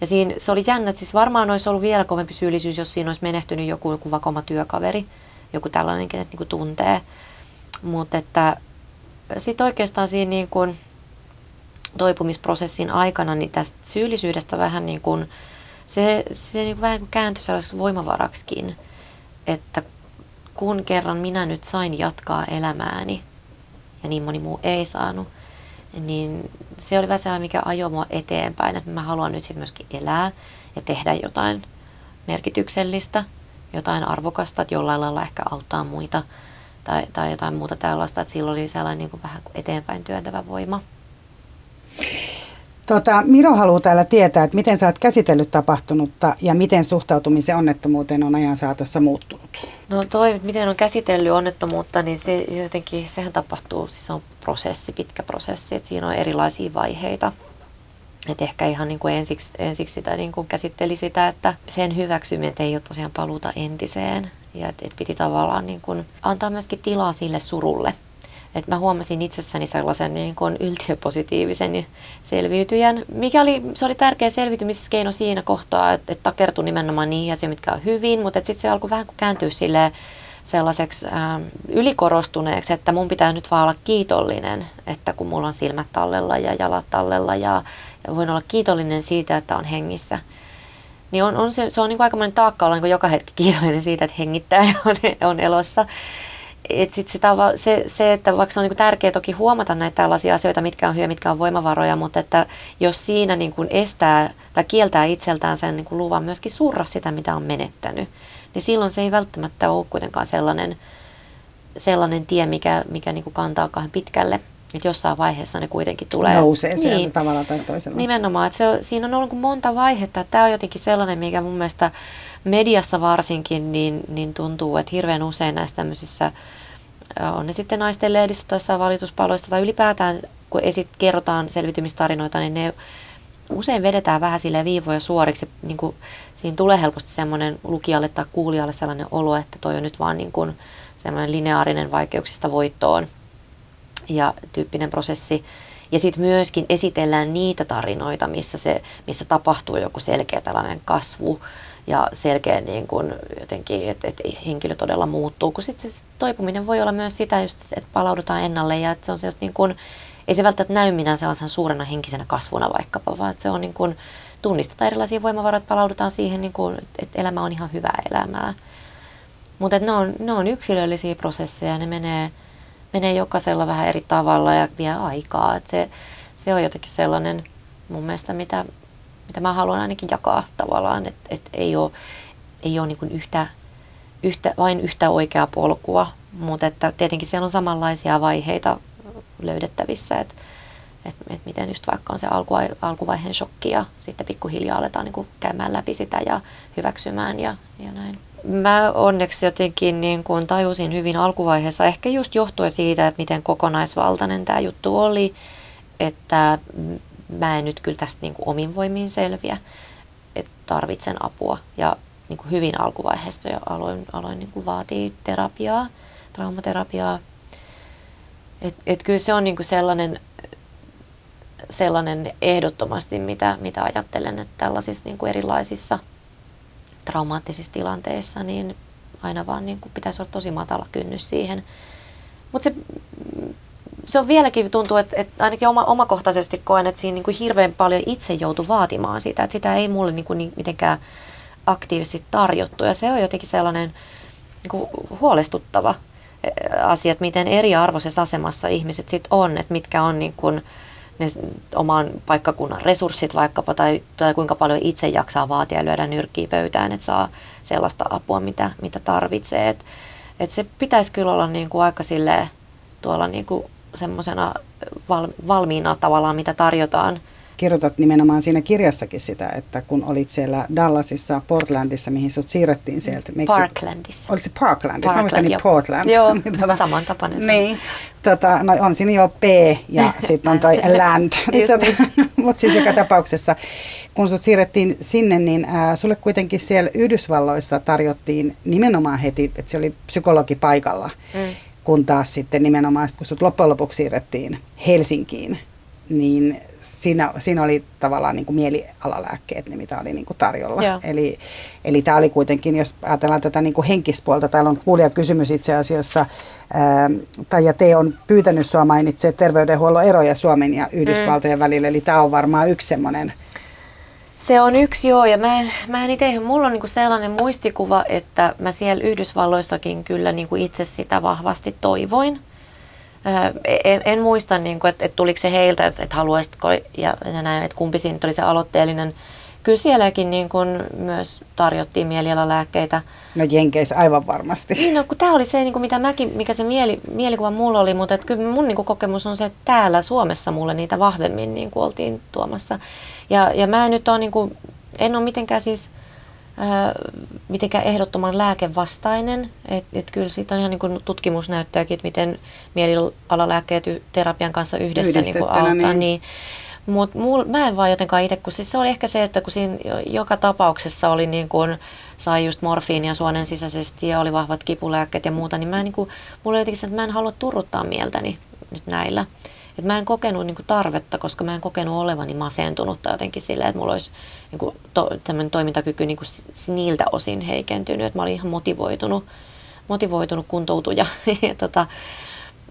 Speaker 3: Ja siinä se oli jännä, että siis varmaan olisi ollut vielä kovempi syyllisyys, jos siinä olisi menehtynyt joku, joku vakoma työkaveri, joku tällainen, kenet niin kuin tuntee. Mutta että sitten oikeastaan siinä niin kuin toipumisprosessin aikana, niin tästä syyllisyydestä vähän niin kuin, se, se niin kuin vähän kuin kääntyi sellaiseksi voimavaraksikin, että kun kerran minä nyt sain jatkaa elämääni ja niin moni muu ei saanut, niin se oli vähän sellainen, mikä ajoi mua eteenpäin, että mä haluan nyt sitten myöskin elää ja tehdä jotain merkityksellistä, jotain arvokasta, että jollain lailla ehkä auttaa muita tai, tai jotain muuta tällaista, että silloin oli sellainen niin kuin vähän eteenpäin työntävä voima.
Speaker 2: Tota, Miro haluaa täällä tietää, että miten sä oot käsitellyt tapahtunutta ja miten suhtautumisen onnettomuuteen on ajan saatossa muuttunut?
Speaker 3: No toi, miten on käsitellyt onnettomuutta, niin se jotenkin, sehän tapahtuu, siis on prosessi, pitkä prosessi, että siinä on erilaisia vaiheita. Et ehkä ihan niin kuin ensiksi, ensiksi sitä niin kuin käsitteli sitä, että sen hyväksyminen ei ole tosiaan paluuta entiseen. Ja että et piti tavallaan niin kuin antaa myöskin tilaa sille surulle. Et mä huomasin itsessäni sellaisen niin kuin yltiöpositiivisen selviytyjän, mikä oli, se oli tärkeä selviytymiskeino siinä kohtaa, että, että takertui nimenomaan niihin asioihin, mitkä on hyvin, mutta sitten se alkoi vähän kääntyä silleen, sellaiseksi ää, ylikorostuneeksi, että mun pitää nyt vaan olla kiitollinen, että kun mulla on silmät tallella ja jalat tallella ja, ja voin olla kiitollinen siitä, että on hengissä. Niin on, on se, se on niin kuin aikamoinen taakka olla niin kuin joka hetki kiitollinen siitä, että hengittää ja on, on elossa. Et sit sitä, se, se, että vaikka se on niin tärkeää toki huomata näitä tällaisia asioita, mitkä on hyviä, mitkä on voimavaroja, mutta että jos siinä niin kuin estää tai kieltää itseltään sen niin kuin luvan myöskin surra sitä, mitä on menettänyt, niin silloin se ei välttämättä ole kuitenkaan sellainen, sellainen tie, mikä, mikä niin kuin kantaa kahden pitkälle. Että jossain vaiheessa ne kuitenkin tulee.
Speaker 2: Nousee sieltä niin, tavalla tai toisella.
Speaker 3: Nimenomaan, että se, siinä on ollut monta vaihetta. Tämä on jotenkin sellainen, mikä mun mielestä mediassa varsinkin, niin, niin tuntuu, että hirveän usein näissä tämmöisissä, on ne sitten naisten lehdissä tai valituspaloista tai ylipäätään, kun esit, kerrotaan selvitymistarinoita, niin ne usein vedetään vähän sille viivoja suoriksi. Niin kuin, siinä tulee helposti semmoinen lukijalle tai kuulijalle sellainen olo, että toi on nyt vaan niin kuin semmoinen lineaarinen vaikeuksista voittoon ja tyyppinen prosessi. Ja sitten myöskin esitellään niitä tarinoita, missä, se, missä tapahtuu joku selkeä tällainen kasvu ja selkeä niin kuin jotenkin, että, että henkilö todella muuttuu. Kun sitten se toipuminen voi olla myös sitä, just, että palaudutaan ennalle ja että se on sellaista niin kuin, ei se välttämättä näy minä sellaisen suurena henkisenä kasvuna vaikkapa, vaan että se on niin kuin, tunnistetaan erilaisia voimavaroja, että palaudutaan siihen, niin kuin, että elämä on ihan hyvää elämää. Mutta ne on, ne on yksilöllisiä prosesseja, ne menee, menee jokaisella vähän eri tavalla ja vie aikaa. Et se, se on jotenkin sellainen mun mielestä, mitä, mitä mä haluan ainakin jakaa tavallaan, että et ei ole, ei ole niin yhtä, yhtä, vain yhtä oikeaa polkua, mutta että tietenkin siellä on samanlaisia vaiheita löydettävissä, että et, et miten just vaikka on se alku, alkuvaiheen shokki ja sitten pikkuhiljaa aletaan niin käymään läpi sitä ja hyväksymään ja, ja näin. Mä onneksi jotenkin niin kun tajusin hyvin alkuvaiheessa, ehkä just johtuen siitä, että miten kokonaisvaltainen tämä juttu oli, että mä en nyt kyllä tästä niin kuin omin voimiin selviä, että tarvitsen apua. Ja niin kuin hyvin alkuvaiheessa jo aloin, aloin niin kuin vaatia terapiaa, traumaterapiaa, et, et kyllä se on niinku sellainen, sellainen ehdottomasti, mitä, mitä ajattelen, että tällaisissa niinku erilaisissa traumaattisissa tilanteissa, niin aina vaan niinku pitäisi olla tosi matala kynnys siihen. Mutta se, se on vieläkin tuntuu, että, että ainakin oma, omakohtaisesti koen, että siinä niinku hirveän paljon itse joutuu vaatimaan sitä, että sitä ei mulle niinku niin, mitenkään aktiivisesti tarjottu. Ja se on jotenkin sellainen niinku huolestuttava asiat, miten eriarvoisessa asemassa ihmiset sitten on, että mitkä on niin kun ne oman paikkakunnan resurssit vaikkapa, tai, tai kuinka paljon itse jaksaa vaatia ja lyödä nyrkkiä pöytään, että saa sellaista apua, mitä, mitä tarvitsee. Et, et se pitäisi kyllä olla niin kuin aika silleen, tuolla niin kuin semmoisena val, valmiina tavallaan, mitä tarjotaan
Speaker 2: kirjoitat nimenomaan siinä kirjassakin sitä, että kun olit siellä Dallasissa, Portlandissa, mihin sut siirrettiin sieltä.
Speaker 3: Meksik- Parklandissa.
Speaker 2: Oliko se Parklandissa? Parkland, Mä Portland.
Speaker 3: Joo, *laughs* niin, tuota, samantapainen.
Speaker 2: Niin, tota, no on siinä jo P ja *laughs* sitten on toi land. niin, tota, niin. *laughs* Mutta siis joka tapauksessa, kun sut siirrettiin sinne, niin äh, sulle kuitenkin siellä Yhdysvalloissa tarjottiin nimenomaan heti, että se oli psykologi paikalla. Mm kun taas sitten nimenomaan, kun sut loppujen lopuksi siirrettiin Helsinkiin, niin siinä, siinä oli tavallaan niin kuin mielialalääkkeet, ne mitä oli niin kuin tarjolla.
Speaker 3: Joo.
Speaker 2: Eli, eli tämä oli kuitenkin, jos ajatellaan tätä niin kuin henkispuolta, täällä on kuulija kysymys itse asiassa, ää, tai ja te on pyytänyt sua mainitsemaan terveydenhuollon eroja Suomen ja Yhdysvaltojen mm. välillä, eli tämä on varmaan yksi semmoinen
Speaker 3: Se on yksi joo, ja mä en, mä en itse, mulla on niinku sellainen muistikuva, että mä siellä Yhdysvalloissakin kyllä niinku itse sitä vahvasti toivoin. Öö, en, en muista, niinku, että, että tuliko se heiltä, että, että haluaisitko, ja, ja näin, että kumpi siinä oli se aloitteellinen. Kyllä sielläkin niin kun myös tarjottiin mielialalääkkeitä.
Speaker 2: No Jenkeissä aivan varmasti.
Speaker 3: Niin, no, kun tämä oli se, niin kuin mitä mäkin, mikä se mieli, mielikuva mulla oli, mutta että kyllä mun niin kuin, kokemus on se, että täällä Suomessa mulle niitä vahvemmin niin kuin, oltiin tuomassa. Ja, ja mä en nyt ole, niin kuin, en ole mitenkään siis ää, mitenkään ehdottoman lääkevastainen. Et, et kyllä siitä on ihan niin kuin tutkimusnäyttöäkin, että miten mielialalääkkeet terapian kanssa yhdessä niin kuin, auttaa.
Speaker 2: niin.
Speaker 3: Niin. Mutta mä en vaan jotenkaan itse, kun siis se oli ehkä se, että kun siinä jo- joka tapauksessa oli niin kuin, sai just morfiinia suonen sisäisesti ja oli vahvat kipulääkkeet ja muuta, niin mä en, niin kuin, mulla oli jotenkin se, että mä en halua turruttaa mieltäni nyt näillä. Et mä en kokenut niin kuin, tarvetta, koska mä en kokenut olevani masentunut tai jotenkin silleen, että mulla olisi niin kuin, to, toimintakyky niin kuin, niiltä osin heikentynyt, että mä olin ihan motivoitunut, motivoitunut kuntoutuja. *laughs* ja, tota,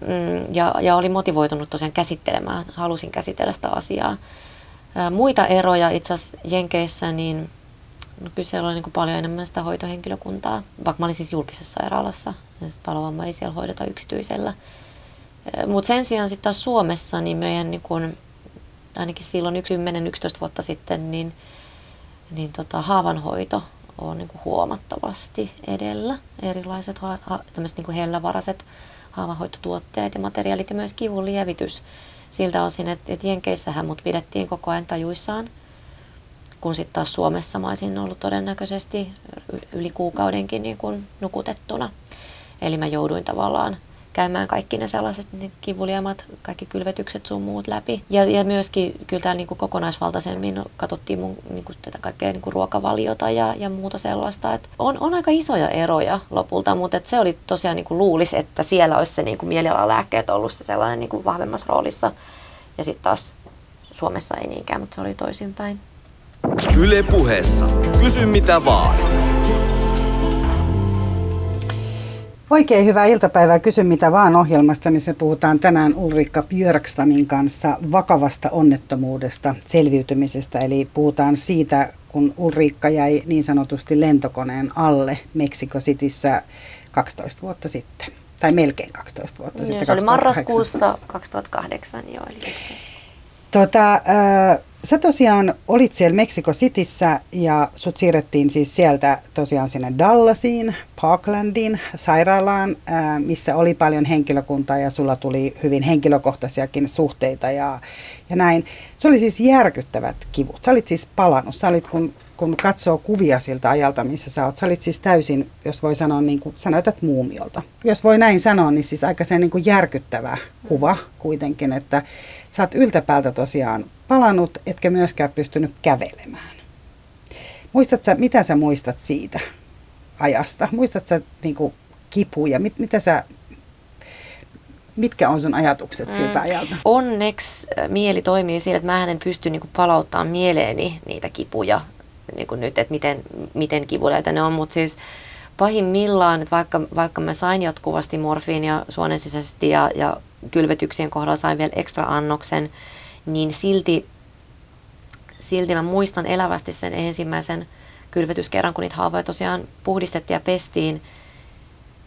Speaker 3: mm, ja, ja oli motivoitunut tosiaan käsittelemään, halusin käsitellä sitä asiaa. Muita eroja itse asiassa Jenkeissä, niin no kyllä siellä oli niin kuin paljon enemmän sitä hoitohenkilökuntaa, vaikka mä olin siis julkisessa sairaalassa, että palovamma ei siellä hoideta yksityisellä. Mutta sen sijaan sitten taas Suomessa, niin meidän niin kun, ainakin silloin 10-11 vuotta sitten, niin, niin tota, haavanhoito on niin huomattavasti edellä. Erilaiset ha- ha- niin hellävaraiset haavanhoitotuotteet ja materiaalit ja myös kivun lievitys siltä osin, että, että Jenkeissähän mut pidettiin koko ajan tajuissaan, kun sitten taas Suomessa mä olisin ollut todennäköisesti yli kuukaudenkin niin kuin nukutettuna. Eli mä jouduin tavallaan käymään kaikki ne sellaiset niin kivuliamat, kaikki kylvetykset sun muut läpi. Ja, ja myöskin kyllä täällä niin kuin kokonaisvaltaisemmin katsottiin mun niin kuin tätä kaikkea niin kuin ruokavaliota ja, ja muuta sellaista. Et on, on aika isoja eroja lopulta, mutta et se oli tosiaan niin kuin luulisi, että siellä olisi se niin kuin mielialalääkkeet ollut se sellainen niin kuin vahvemmassa roolissa. Ja sitten taas Suomessa ei niinkään, mutta se oli toisinpäin.
Speaker 4: Yle puheessa. Kysy mitä vaan.
Speaker 2: Oikein hyvää iltapäivää. Kysy mitä vaan ohjelmasta, missä puhutaan tänään Ulrikka Björkstamin kanssa vakavasta onnettomuudesta, selviytymisestä. Eli puhutaan siitä, kun Ulrikka jäi niin sanotusti lentokoneen alle Meksiko Cityssä 12 vuotta sitten. Tai melkein 12 vuotta
Speaker 3: Joo,
Speaker 2: sitten.
Speaker 3: se oli
Speaker 2: 2008.
Speaker 3: marraskuussa 2008, joo, eli 11.
Speaker 2: Tota, äh, sä tosiaan olit siellä Mexico Cityssä ja sut siirrettiin siis sieltä tosiaan sinne Dallasiin, Parklandiin, sairaalaan, missä oli paljon henkilökuntaa ja sulla tuli hyvin henkilökohtaisiakin suhteita ja, ja näin. Se oli siis järkyttävät kivut. Sä olit siis palannut. Sä olit, kun, kun katsoo kuvia siltä ajalta, missä sä oot, sä olit siis täysin, jos voi sanoa, niin kuin, sä näytät muumiolta. Jos voi näin sanoa, niin siis aika se niin järkyttävä kuva kuitenkin, että sä oot yltäpäältä tosiaan palannut, etkä myöskään pystynyt kävelemään. Muistatko sä, mitä sä muistat siitä ajasta? Muistatko sä niin kuin, kipuja? Mit, mitä sä, mitkä on sun ajatukset siltä ajalta?
Speaker 3: Onneksi äh, mieli toimii siinä, että mä en pysty niinku palauttamaan mieleeni niitä kipuja niinku nyt, että miten, miten kivuleita ne on, mutta siis pahimmillaan, että vaikka, vaikka mä sain jatkuvasti morfiinia suonen sisäisesti ja, ja kylvetyksien kohdalla sain vielä ekstra annoksen, niin silti, silti mä muistan elävästi sen ensimmäisen kylvetyskerran, kun niitä haavoja tosiaan puhdistettiin ja pestiin,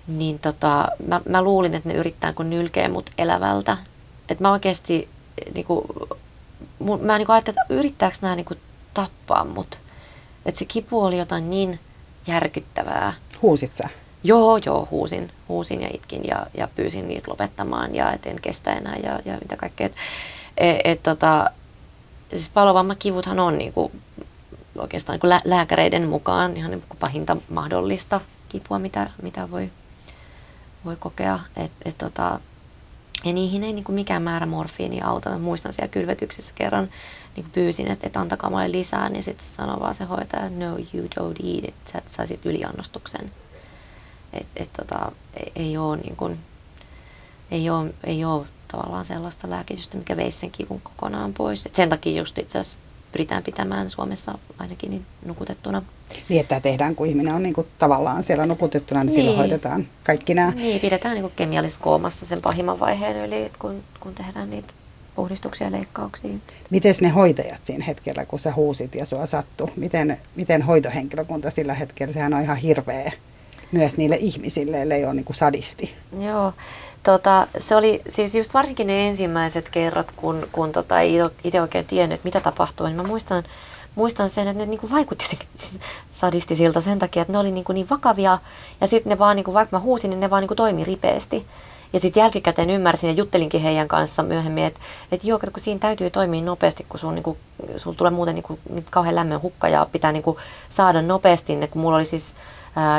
Speaker 3: niin tota, mä, mä luulin, että ne yrittää kun nylkeä mut elävältä. Että mä oikeasti, niinku, mun, mä niinku ajattelin, että yrittääkö nämä niinku tappaa mut. Että se kipu oli jotain niin järkyttävää.
Speaker 2: Huusit sä?
Speaker 3: Joo, joo, huusin, huusin ja itkin ja, ja pyysin niitä lopettamaan ja et en kestä enää ja, ja mitä kaikkea. Et, et, et, tota, siis palovammakivuthan on niinku, oikeastaan niinku lä- lääkäreiden mukaan ihan niinku pahinta mahdollista kipua, mitä, mitä voi, voi kokea. Et, et, tota, ja niihin ei niinku mikään määrä morfiinia auta. Mä muistan siellä kylvetyksessä kerran niin pyysin, että, että antakaa mulle lisää, niin sitten sanoi vaan se hoitaja, no you don't eat it, sä saisit yliannostuksen. Et, et, tota, ei, ei ole niin kuin, ei ole, ei ole tavallaan sellaista lääkitystä, mikä veisi sen kivun kokonaan pois. Et sen takia just itse asiassa pyritään pitämään Suomessa ainakin niin nukutettuna.
Speaker 2: Niin, että tehdään, kun ihminen on niin kuin tavallaan siellä nukutettuna, niin, niin. silloin hoidetaan kaikki nämä.
Speaker 3: Niin, pidetään niin kemiallisessa koomassa sen pahimman vaiheen yli, kun, kun tehdään niitä puhdistuksia ja leikkauksia.
Speaker 2: Miten ne hoitajat siinä hetkellä, kun sä huusit ja sua sattu? Miten, miten hoitohenkilökunta sillä hetkellä? Sehän on ihan hirveä myös niille ihmisille, ellei ole niin kuin sadisti.
Speaker 3: Joo, Tota, se oli siis just varsinkin ne ensimmäiset kerrat, kun, kun tota, ei itse oikein tiennyt, mitä tapahtuu, niin mä muistan, muistan sen, että ne niinku vaikutti *laughs* sadistisilta sen takia, että ne oli niinku niin vakavia ja sitten ne vaan, niinku, vaikka mä huusin, niin ne vaan niinku toimi ripeästi. Ja sitten jälkikäteen ymmärsin ja juttelinkin heidän kanssa myöhemmin, että, että joo, kun siinä täytyy toimia nopeasti, kun sun, niinku, sul tulee muuten niinku, kauhean lämmön hukka ja pitää niinku, saada nopeasti ne, kun mulla oli siis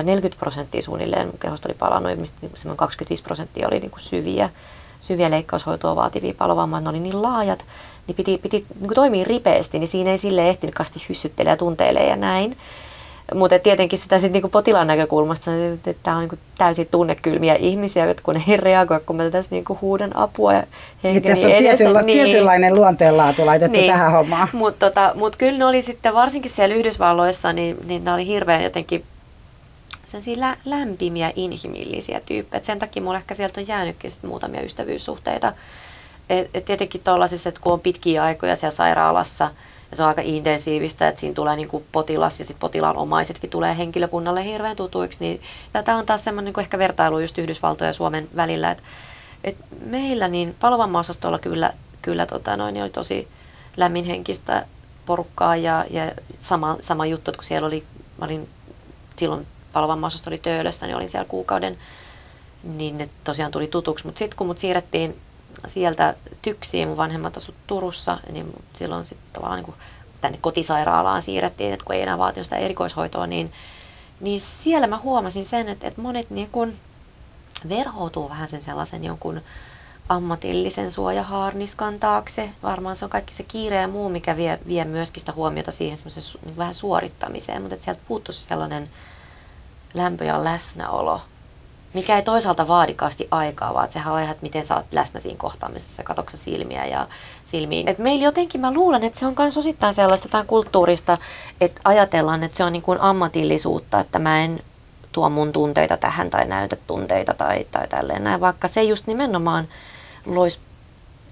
Speaker 3: 40 prosenttia suunnilleen mun kehosta oli palannut, mistä 25 prosenttia oli niin kuin syviä, syviä leikkaushoitoa vaativia palovammaa, ne oli niin laajat, niin piti, piti niin toimia ripeästi, niin siinä ei sille ehtinyt kasti hyssyttelee ja tunteilee ja näin. Mutta tietenkin sitä sitten niinku potilaan näkökulmasta, että tämä on niinku täysin tunnekylmiä ihmisiä, kun ei reagoi, kun mä tässä niinku huudan apua ja
Speaker 2: niin, tässä on
Speaker 3: edestä.
Speaker 2: tietynla, niin. tietynlainen luonteenlaatu laitettu niin. tähän hommaan.
Speaker 3: Mutta tota, mut kyllä ne oli sitten, varsinkin siellä Yhdysvalloissa, niin, niin ne oli hirveän jotenkin sellaisia lä- lämpimiä, inhimillisiä tyyppejä. Et sen takia mulla ehkä sieltä on jäänytkin sit muutamia ystävyyssuhteita. Et, et tietenkin tuollaisissa, että kun on pitkiä aikoja siellä sairaalassa, ja se on aika intensiivistä, että siinä tulee niin kuin potilas ja sitten potilaan omaisetkin tulee henkilökunnalle hirveän tutuiksi, niin tämä on taas semmoinen niin ehkä vertailu just Yhdysvaltojen ja Suomen välillä, että et meillä niin palovammaosastolla kyllä, kyllä tota noin, niin oli tosi lämminhenkistä porukkaa ja, ja sama, sama juttu, että kun siellä oli, mä olin silloin palovammaosasto oli Töölössä, niin olin siellä kuukauden, niin ne tosiaan tuli tutuksi. Mutta sitten kun mut siirrettiin sieltä tyksiin, mun vanhemmat asut Turussa, niin silloin sitten tavallaan niin tänne kotisairaalaan siirrettiin, että kun ei enää vaatinut sitä erikoishoitoa, niin, niin siellä mä huomasin sen, että, että monet niin kun verhoutuu vähän sen sellaisen jonkun ammatillisen suojahaarniskan taakse. Varmaan se on kaikki se kiire ja muu, mikä vie, vie myöskin sitä huomiota siihen niin vähän suorittamiseen, mutta että sieltä puuttuu sellainen lämpö ja läsnäolo, mikä ei toisaalta vaadikasti aikaa, vaan sehän on ihan, että miten sä oot läsnä siinä kohtaamisessa, katoksa silmiä ja silmiin. Et meillä jotenkin, mä luulen, että se on myös osittain sellaista tai kulttuurista, että ajatellaan, että se on niin kuin ammatillisuutta, että mä en tuo mun tunteita tähän tai näytä tunteita tai, tai tälleen näin, vaikka se just nimenomaan loisi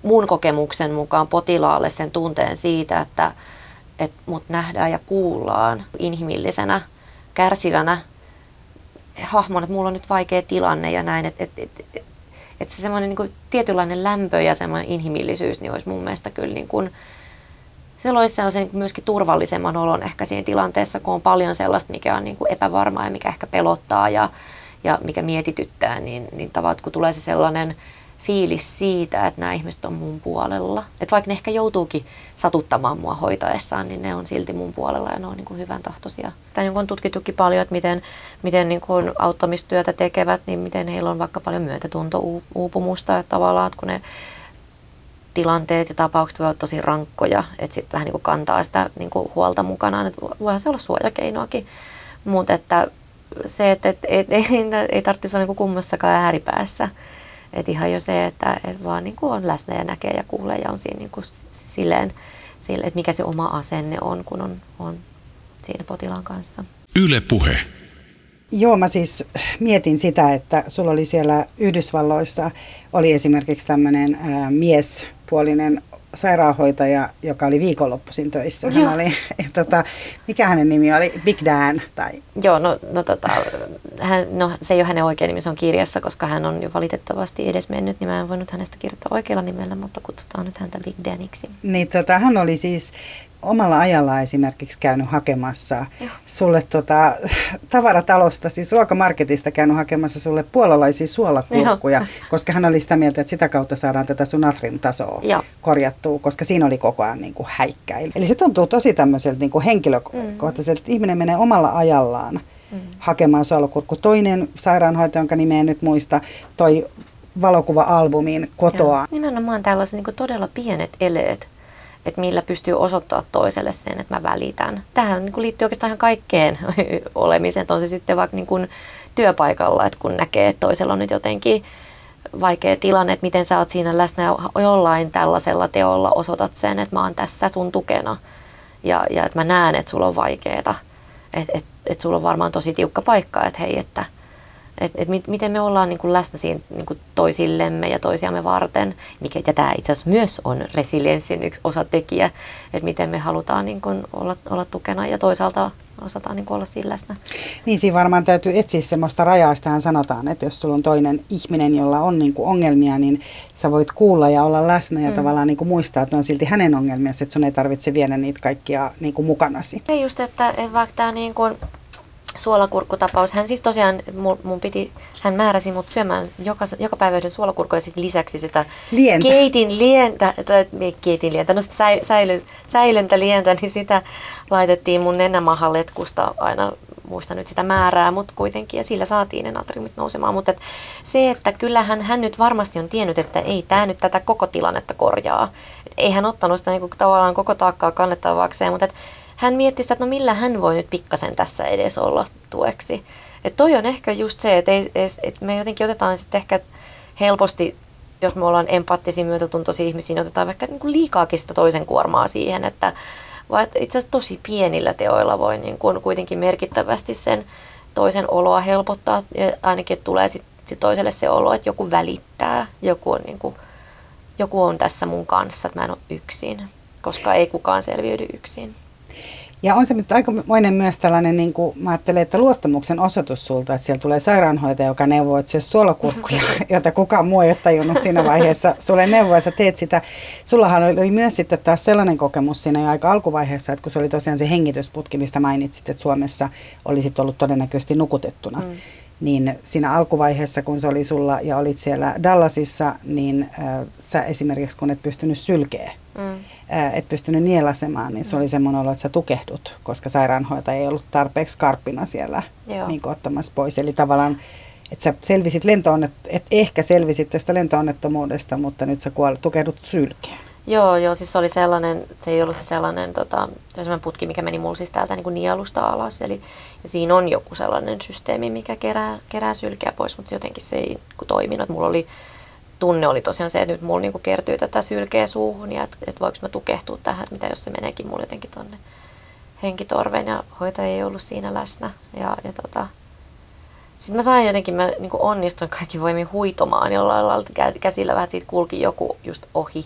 Speaker 3: mun kokemuksen mukaan potilaalle sen tunteen siitä, että, että mut nähdään ja kuullaan inhimillisenä, kärsivänä hahmon, että mulla on nyt vaikea tilanne ja näin, että et, et, et, et se semmoinen niin tietynlainen lämpö ja semmoinen inhimillisyys niin olisi mun mielestä kyllä niin kuin, se loisi sellaisen myöskin turvallisemman olon ehkä siinä tilanteessa, kun on paljon sellaista, mikä on niin kuin epävarmaa ja mikä ehkä pelottaa ja, ja mikä mietityttää, niin, niin tavallaan, kun tulee se sellainen fiilis siitä, että nämä ihmiset on mun puolella. Että vaikka ne ehkä joutuukin satuttamaan mua hoitaessaan, niin ne on silti mun puolella ja ne on niin kuin hyvän tahtoisia. Tämä on tutkittukin paljon, että miten, miten niin kuin auttamistyötä tekevät, niin miten heillä on vaikka paljon myötätunto-uupumusta. Että tavallaan, että kun ne tilanteet ja tapaukset voivat olla tosi rankkoja, että sitten vähän niin kuin kantaa sitä niin kuin huolta mukanaan. Että voihan se olla suojakeinoakin, mutta että se, että et, et, ei, ei tarvitsisi olla niin kummassakaan ääripäässä. Et ihan jo se, että et vaan niin kuin on läsnä ja näkee ja kuulee ja on siinä niin kuin silleen, silleen, että mikä se oma asenne on, kun on, on siinä potilaan kanssa.
Speaker 1: Yle puhe.
Speaker 2: Joo, mä siis mietin sitä, että sulla oli siellä Yhdysvalloissa, oli esimerkiksi tämmöinen miespuolinen sairaanhoitaja, joka oli viikonloppuisin töissä. Hän oli, tota, mikä hänen nimi oli? Big Dan? Tai...
Speaker 3: Joo, no, no, tota, hän, no se ei ole hänen oikea nimi, se on kirjassa, koska hän on jo valitettavasti edes mennyt, niin mä en voinut hänestä kirjoittaa oikealla nimellä, mutta kutsutaan nyt häntä Big Daniksi.
Speaker 2: Niin tota, hän oli siis omalla ajalla esimerkiksi käynyt hakemassa Joo. sulle tota, tavaratalosta, siis ruokamarketista käynyt hakemassa sulle puolalaisia suolakurkkuja, Joo. koska hän oli sitä mieltä, että sitä kautta saadaan tätä sun tasoa Joo. korjattua, koska siinä oli koko ajan niin kuin. Eli se tuntuu tosi tämmöiseltä niin kuin henkilökohtaiselta, että ihminen menee omalla ajallaan mm. hakemaan suolakurkku. Toinen sairaanhoitaja, jonka nimeä nyt muista, toi valokuva-albumin kotoa. Joo.
Speaker 3: Nimenomaan tällaiset niin todella pienet eleet että millä pystyy osoittaa toiselle sen, että mä välitän. Tähän niin liittyy oikeastaan ihan kaikkeen *laughs* olemiseen, on se sitten vaikka niin kuin työpaikalla, että kun näkee, että toisella on nyt jotenkin vaikea tilanne, että miten sä oot siinä läsnä jollain tällaisella teolla osoitat sen, että mä oon tässä sun tukena ja, ja että mä näen, että sulla on vaikeeta. Että et, et sulla on varmaan tosi tiukka paikka, että hei, että et, et miten me ollaan niin kuin läsnä siinä niin kuin toisillemme ja toisiamme varten, mikä ja tämä itse asiassa myös on resilienssin yksi osatekijä, että miten me halutaan niin kuin olla, olla tukena ja toisaalta osataan niin kuin olla siinä läsnä.
Speaker 2: Niin siinä varmaan täytyy etsiä semmoista rajaa, sitähän sanotaan, että jos sulla on toinen ihminen, jolla on niin kuin ongelmia, niin sä voit kuulla ja olla läsnä ja mm. tavallaan niin kuin muistaa, että on silti hänen ongelmiansa, että sun ei tarvitse viedä niitä kaikkia niin kuin mukanasi.
Speaker 3: Ei just, että, että vaikka tämä niin kuin suolakurkkutapaus. Hän siis tosiaan, mun, mun piti, hän määräsi mut syömään joka, joka päivä yhden suolakurkun ja sitten lisäksi sitä
Speaker 2: lientä.
Speaker 3: keitin lientä, tai keitin lientä, no sitä säi, säilö, säilöntä lientä, niin sitä laitettiin mun nenämahan letkusta aina muista nyt sitä määrää, mutta kuitenkin, ja sillä saatiin ne natriumit nousemaan. Mutta et se, että kyllähän hän nyt varmasti on tiennyt, että ei tämä nyt tätä koko tilannetta korjaa. Et ei hän ottanut sitä niinku tavallaan koko taakkaa kannettavakseen, mutta et hän mietti sitä, että no millä hän voi nyt pikkasen tässä edes olla tueksi. Että toi on ehkä just se, että, ei, että me jotenkin otetaan sitten ehkä helposti, jos me ollaan empaattisia, myötätuntoisia ihmisiä, niin otetaan vaikka niin liikaakin sitä toisen kuormaa siihen, että vaan itse asiassa tosi pienillä teoilla voi niin kuin kuitenkin merkittävästi sen toisen oloa helpottaa. Ja ainakin tulee sitten sit toiselle se olo, että joku välittää, joku on, niin kuin, joku on tässä mun kanssa, että mä en ole yksin, koska ei kukaan selviydy yksin.
Speaker 2: Ja on se nyt aikamoinen myös tällainen, niin kuin mä ajattelen, että luottamuksen osoitus sulta, että siellä tulee sairaanhoitaja, joka neuvoo, että syö suolakurkkuja, *laughs* jota kukaan muu ei ole tajunnut siinä vaiheessa. Sulle neuvoa, sä teet sitä. Sullahan oli myös sitten taas sellainen kokemus siinä jo aika alkuvaiheessa, että kun se oli tosiaan se hengitysputki, mistä mainitsit, että Suomessa olisit ollut todennäköisesti nukutettuna. Mm niin siinä alkuvaiheessa, kun se oli sulla ja olit siellä Dallasissa, niin äh, sä esimerkiksi kun et pystynyt sylkeä, mm. et pystynyt nielasemaan, niin se mm. oli semmoinen olo, että sä tukehdut, koska sairaanhoitaja ei ollut tarpeeksi karppina siellä niin ottamassa pois. Eli tavallaan, että sä selvisit lentoonnet, et ehkä selvisit tästä lentoonnettomuudesta, mutta nyt sä kuolet, tukehdut sylkeä.
Speaker 3: Joo, joo, siis se oli sellainen, se ei ollut se sellainen, tota, sellainen putki, mikä meni mulla siis täältä niin kuin nielusta alas. Eli ja siinä on joku sellainen systeemi, mikä kerää, kerää sylkeä pois, mutta jotenkin se ei niin toiminut. Mulla oli, tunne oli tosiaan se, että nyt mulla niin kuin kertyy tätä sylkeä suuhun ja että, että voiko mä tukehtua tähän, että mitä jos se meneekin mulla jotenkin tonne henkitorveen ja hoitaja ei ollut siinä läsnä. Ja, ja tota, sitten mä sain jotenkin, mä niin onnistuin kaikki voimin huitomaan jollain lailla, käsillä vähän siitä kulki joku just ohi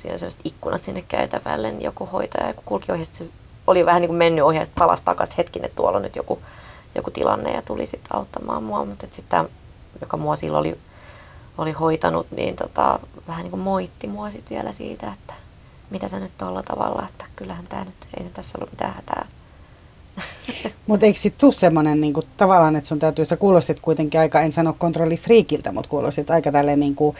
Speaker 3: siinä on sellaiset ikkunat sinne käytävälle, niin joku hoitaja, kun kulki ohi, se oli vähän niin kuin mennyt ohi, että palasi takaisin hetkin, että tuolla on nyt joku, joku tilanne ja tuli sitten auttamaan mua, mutta sitten joka mua silloin oli, oli hoitanut, niin tota, vähän niin kuin moitti mua sitten vielä siitä, että mitä sä nyt tuolla tavalla, että kyllähän tämä nyt, ei tässä ollut mitään hätää. *laughs*
Speaker 2: Mutta eikö sitten tule semmoinen niinku, tavallaan, että sun täytyy, sä kuulostit kuitenkin aika, en sano kontrollifriikiltä, mutta kuulostit aika tälleen niinku,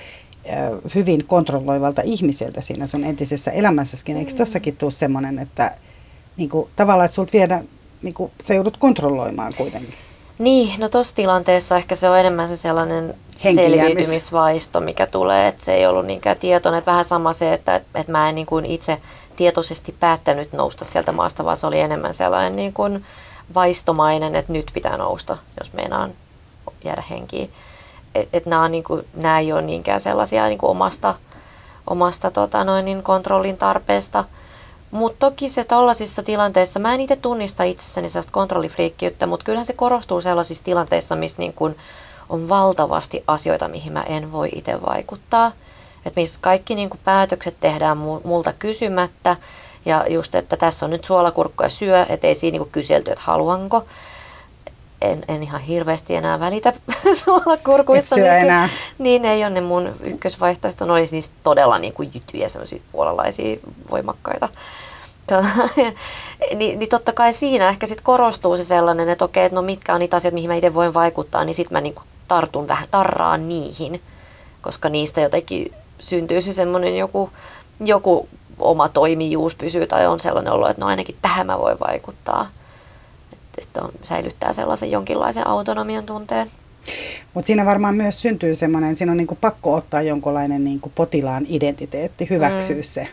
Speaker 2: hyvin kontrolloivalta ihmiseltä siinä sun entisessä elämässäskin. Eikö tossakin tule semmoinen, että niin kuin, tavallaan, että sulta viedä, niin kuin, sä joudut kontrolloimaan kuitenkin?
Speaker 3: Niin, no tuossa tilanteessa ehkä se on enemmän se sellainen selviytymisvaisto, mikä tulee, että se ei ollut niinkään tietoinen. Että vähän sama se, että, että mä en niin kuin itse tietoisesti päättänyt nousta sieltä maasta, vaan se oli enemmän sellainen niin kuin vaistomainen, että nyt pitää nousta, jos meinaan jäädä henkiin että et nämä, niinku, nämä ei ole niinkään sellaisia niinku omasta, omasta tota noin, niin kontrollin tarpeesta. Mutta toki se tällaisissa tilanteissa, mä en itse tunnista itsessäni sellaista kontrollifriikkiyttä, mutta kyllähän se korostuu sellaisissa tilanteissa, missä niin kun on valtavasti asioita, mihin mä en voi itse vaikuttaa. Että missä kaikki niin kuin päätökset tehdään multa kysymättä. Ja just, että tässä on nyt suolakurkkoja syö, ettei siinä niin kyselty, että haluanko en, en ihan hirveästi enää välitä *laughs* suolakurkuista.
Speaker 2: Et syö niin, enää.
Speaker 3: Niin ei ole ne mun ykkösvaihtoehto. Ne olisi niistä todella niin kuin jytyjä, semmoisia puolalaisia voimakkaita. *laughs* Tota, niin, niin totta kai siinä ehkä sit korostuu se sellainen, että okei, että no mitkä on niitä asioita, mihin mä itse voin vaikuttaa, niin sitten mä niin kuin tartun vähän, tarraan niihin, koska niistä jotenkin syntyy se semmoinen joku, joku oma toimijuus pysyy tai on sellainen olo, että no ainakin tähän mä voin vaikuttaa että on, säilyttää sellaisen jonkinlaisen autonomian tunteen.
Speaker 2: Mutta siinä varmaan myös syntyy semmoinen, siinä on niinku pakko ottaa jonkinlainen niinku potilaan identiteetti, hyväksyä mm. se.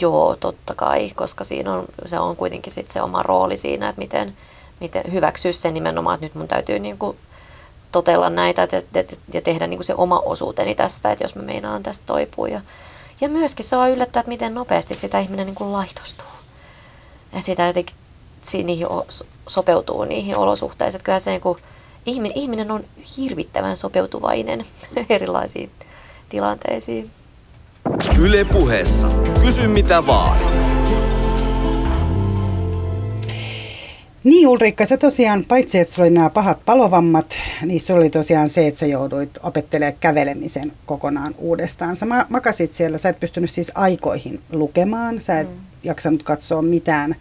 Speaker 3: Joo, totta kai, koska siinä on, se on kuitenkin sit se oma rooli siinä, että miten, miten hyväksyä se nimenomaan, että nyt mun täytyy niinku totella näitä ja tehdä niin kuin se oma osuuteni tästä, että jos mä meinaan tästä toipua. Ja, ja myöskin se on yllättää, että miten nopeasti sitä ihminen niin kuin laitostuu. Että sitä jotenkin niihin sopeutuu niihin olosuhteisiin. Että kyllähän se niin kuin, ihminen, ihminen on hirvittävän sopeutuvainen *laughs* erilaisiin tilanteisiin.
Speaker 4: Yle puheessa. Kysy mitä vaan.
Speaker 2: Niin Ulrikka, sä tosiaan, paitsi että sulla oli nämä pahat palovammat, niin sulla oli tosiaan se, että sä jouduit opettelemaan kävelemisen kokonaan uudestaan. Sä makasit siellä, sä et pystynyt siis aikoihin lukemaan, sä et mm. jaksanut katsoa mitään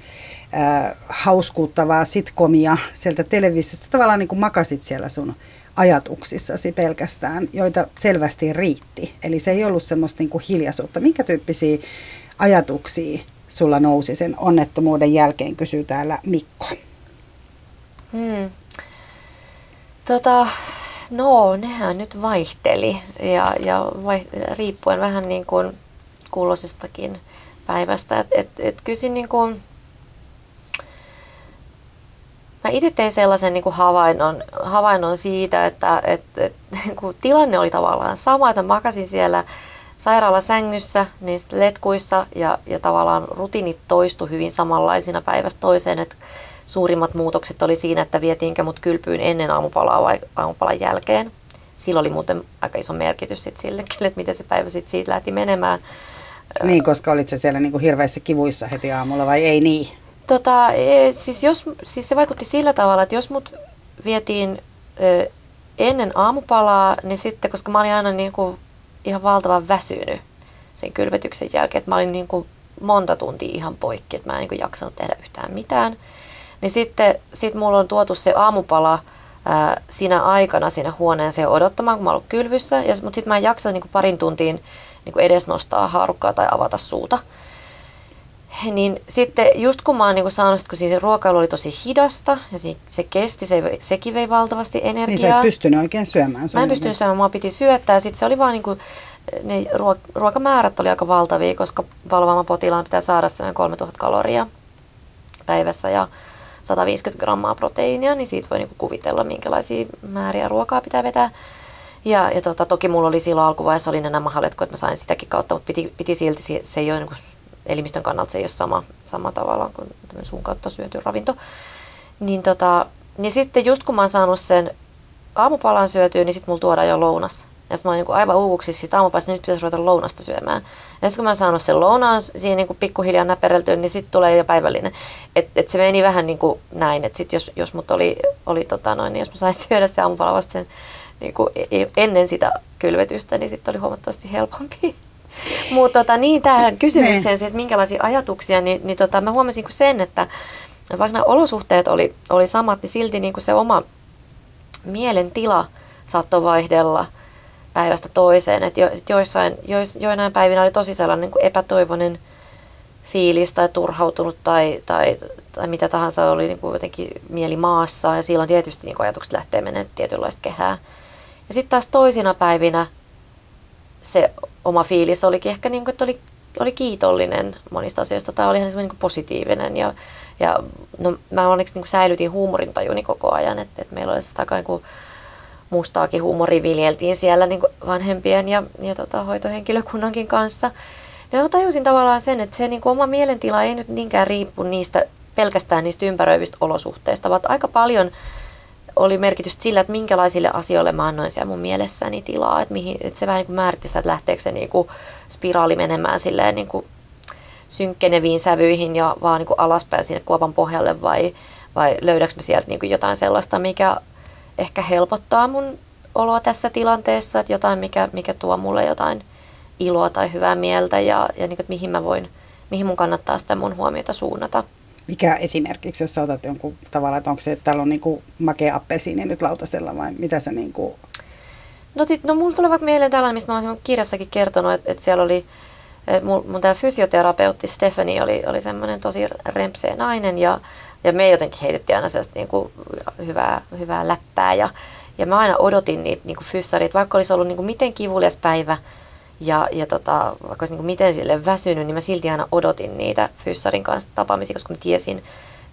Speaker 2: äh, hauskuuttavaa sitkomia sieltä televisiosta. Tavallaan niin kuin makasit siellä sun ajatuksissasi pelkästään, joita selvästi riitti. Eli se ei ollut semmoista niin kuin hiljaisuutta. Minkä tyyppisiä ajatuksia sulla nousi sen onnettomuuden jälkeen, kysyy täällä Mikko.
Speaker 3: Hmm. Tota, no, nehän nyt vaihteli ja, ja vaihteli, riippuen vähän niin kuin kuulosestakin päivästä. Et, et, et kysin niin kuin, Mä itse tein sellaisen niin kuin havainnon, havainnon siitä, että et, et, *laughs* niin kuin tilanne oli tavallaan sama, että makasin siellä sairaalasängyssä, niistä letkuissa ja, ja tavallaan rutiinit toistu hyvin samanlaisina päivästä toiseen, että suurimmat muutokset oli siinä, että vietiinkö mut kylpyyn ennen aamupalaa vai aamupalan jälkeen. Sillä oli muuten aika iso merkitys sit sillekin, *laughs* että miten se päivä sitten siitä lähti menemään.
Speaker 2: Niin, koska olit se siellä niin kuin hirveissä kivuissa heti aamulla vai ei niin?
Speaker 3: Tota, e, siis, jos, siis se vaikutti sillä tavalla, että jos mut vietiin ö, ennen aamupalaa, niin sitten, koska mä olin aina niin kuin ihan valtavan väsynyt sen kylvetyksen jälkeen, että mä olin niin kuin monta tuntia ihan poikki, että mä en niin kuin jaksanut tehdä yhtään mitään. Niin sitten sit mulla on tuotu se aamupala ää, siinä aikana siinä huoneeseen odottamaan, kun mä oon kylvyssä, ja, mutta sitten mä en jaksa niin kuin parin tuntiin niin kuin edes nostaa haarukkaa tai avata suuta. Niin sitten just kun mä oon niinku saanut, kun siis ruokailu oli tosi hidasta ja se, se kesti, se, sekin vei valtavasti energiaa. Niin
Speaker 2: sä et pystynyt oikein syömään.
Speaker 3: Mä en pystynyt syömään, mua piti syöttää ja sitten se oli vaan niinku, ne ruok- ruokamäärät oli aika valtavia, koska valvomaan potilaan pitää saada semmoinen 3000 kaloria päivässä ja 150 grammaa proteiinia, niin siitä voi niinku kuvitella, minkälaisia määriä ruokaa pitää vetää. Ja, ja tota, toki mulla oli silloin alkuvaiheessa oli nämä mahaletko, että mä sain sitäkin kautta, mutta piti, piti silti, se ei ole niin elimistön kannalta se ei ole sama, sama tavalla kuin suun kautta syöty ravinto. Niin, tota, niin sitten just kun mä oon saanut sen aamupalan syötyä, niin sitten mulla tuodaan jo lounas. Ja sitten mä oon niin aivan uuvuksissa siitä aamupalasta, niin nyt pitäisi ruveta lounasta syömään. Ja sitten kun mä oon saanut sen lounaan siinä niin pikkuhiljaa näpereltyä, niin sitten tulee jo päivällinen. Että et se meni vähän niin kuin näin, että sitten jos, jos mut oli, oli tota noin, niin jos mä saisin *laughs* syödä se aamupala vasta sen niin kuin e-, e-, ennen sitä kylvetystä, niin sitten oli huomattavasti helpompi. Mutta tota, niin tähän kysymykseen, niin. että minkälaisia ajatuksia, niin, niin tota, mä huomasin sen, että vaikka nämä olosuhteet oli, oli samat, niin silti niin kuin se oma mielentila saattoi vaihdella päivästä toiseen. Että jo, joissain, jois, joinain päivinä oli tosi sellainen niin kuin epätoivoinen fiilis tai turhautunut tai, tai, tai mitä tahansa oli niin kuin jotenkin mieli maassa ja silloin tietysti niin kuin ajatukset lähtee menemään tietynlaista kehää. Ja sitten taas toisina päivinä se oma fiilis olikin ehkä, niin kuin, että oli, oli kiitollinen monista asioista tai oli ihan niin kuin positiivinen. Ja, ja no, mä onneksi niin kuin säilytin huumorintajuni koko ajan, että, että meillä oli sitä aika niin kuin, mustaakin huumori viljeltiin siellä niin kuin vanhempien ja, ja tota, hoitohenkilökunnankin kanssa. Ja mä tajusin tavallaan sen, että se niin kuin oma mielentila ei nyt niinkään riippu niistä pelkästään niistä ympäröivistä olosuhteista, vaan aika paljon oli merkitys sillä, että minkälaisille asioille mä annoin siellä mun mielessäni tilaa. Että, mihin, että se vähän niin kuin määritti sitä, että lähteekö se niin kuin spiraali menemään silleen niin kuin synkkeneviin sävyihin ja vaan niin kuin alaspäin sinne kuopan pohjalle vai, vai löydäkö mä sieltä niin kuin jotain sellaista, mikä ehkä helpottaa mun oloa tässä tilanteessa, että jotain, mikä, mikä tuo mulle jotain iloa tai hyvää mieltä ja, ja niin kuin, että mihin mä voin, mihin mun kannattaa sitä mun huomiota suunnata.
Speaker 2: Mikä esimerkiksi, jos sä otat jonkun tavalla, että onko se, että täällä on niin kuin makea appelsiini nyt lautasella vai mitä se niin kuin...
Speaker 3: No, tit, no mulla tulee vaikka mieleen tällainen, mistä mä olen kirjassakin kertonut, että, että siellä oli mun, mun tämä fysioterapeutti Stephanie oli, oli semmoinen tosi rempsee nainen ja, ja me jotenkin heitettiin aina sellaista niin kuin hyvää, hyvää läppää ja, ja mä aina odotin niitä niin fyssarit, vaikka olisi ollut niin kuin miten kivulias päivä, ja, ja tota, vaikka olisi niin miten sille väsynyt, niin mä silti aina odotin niitä fyssarin kanssa tapaamisia, koska mä tiesin,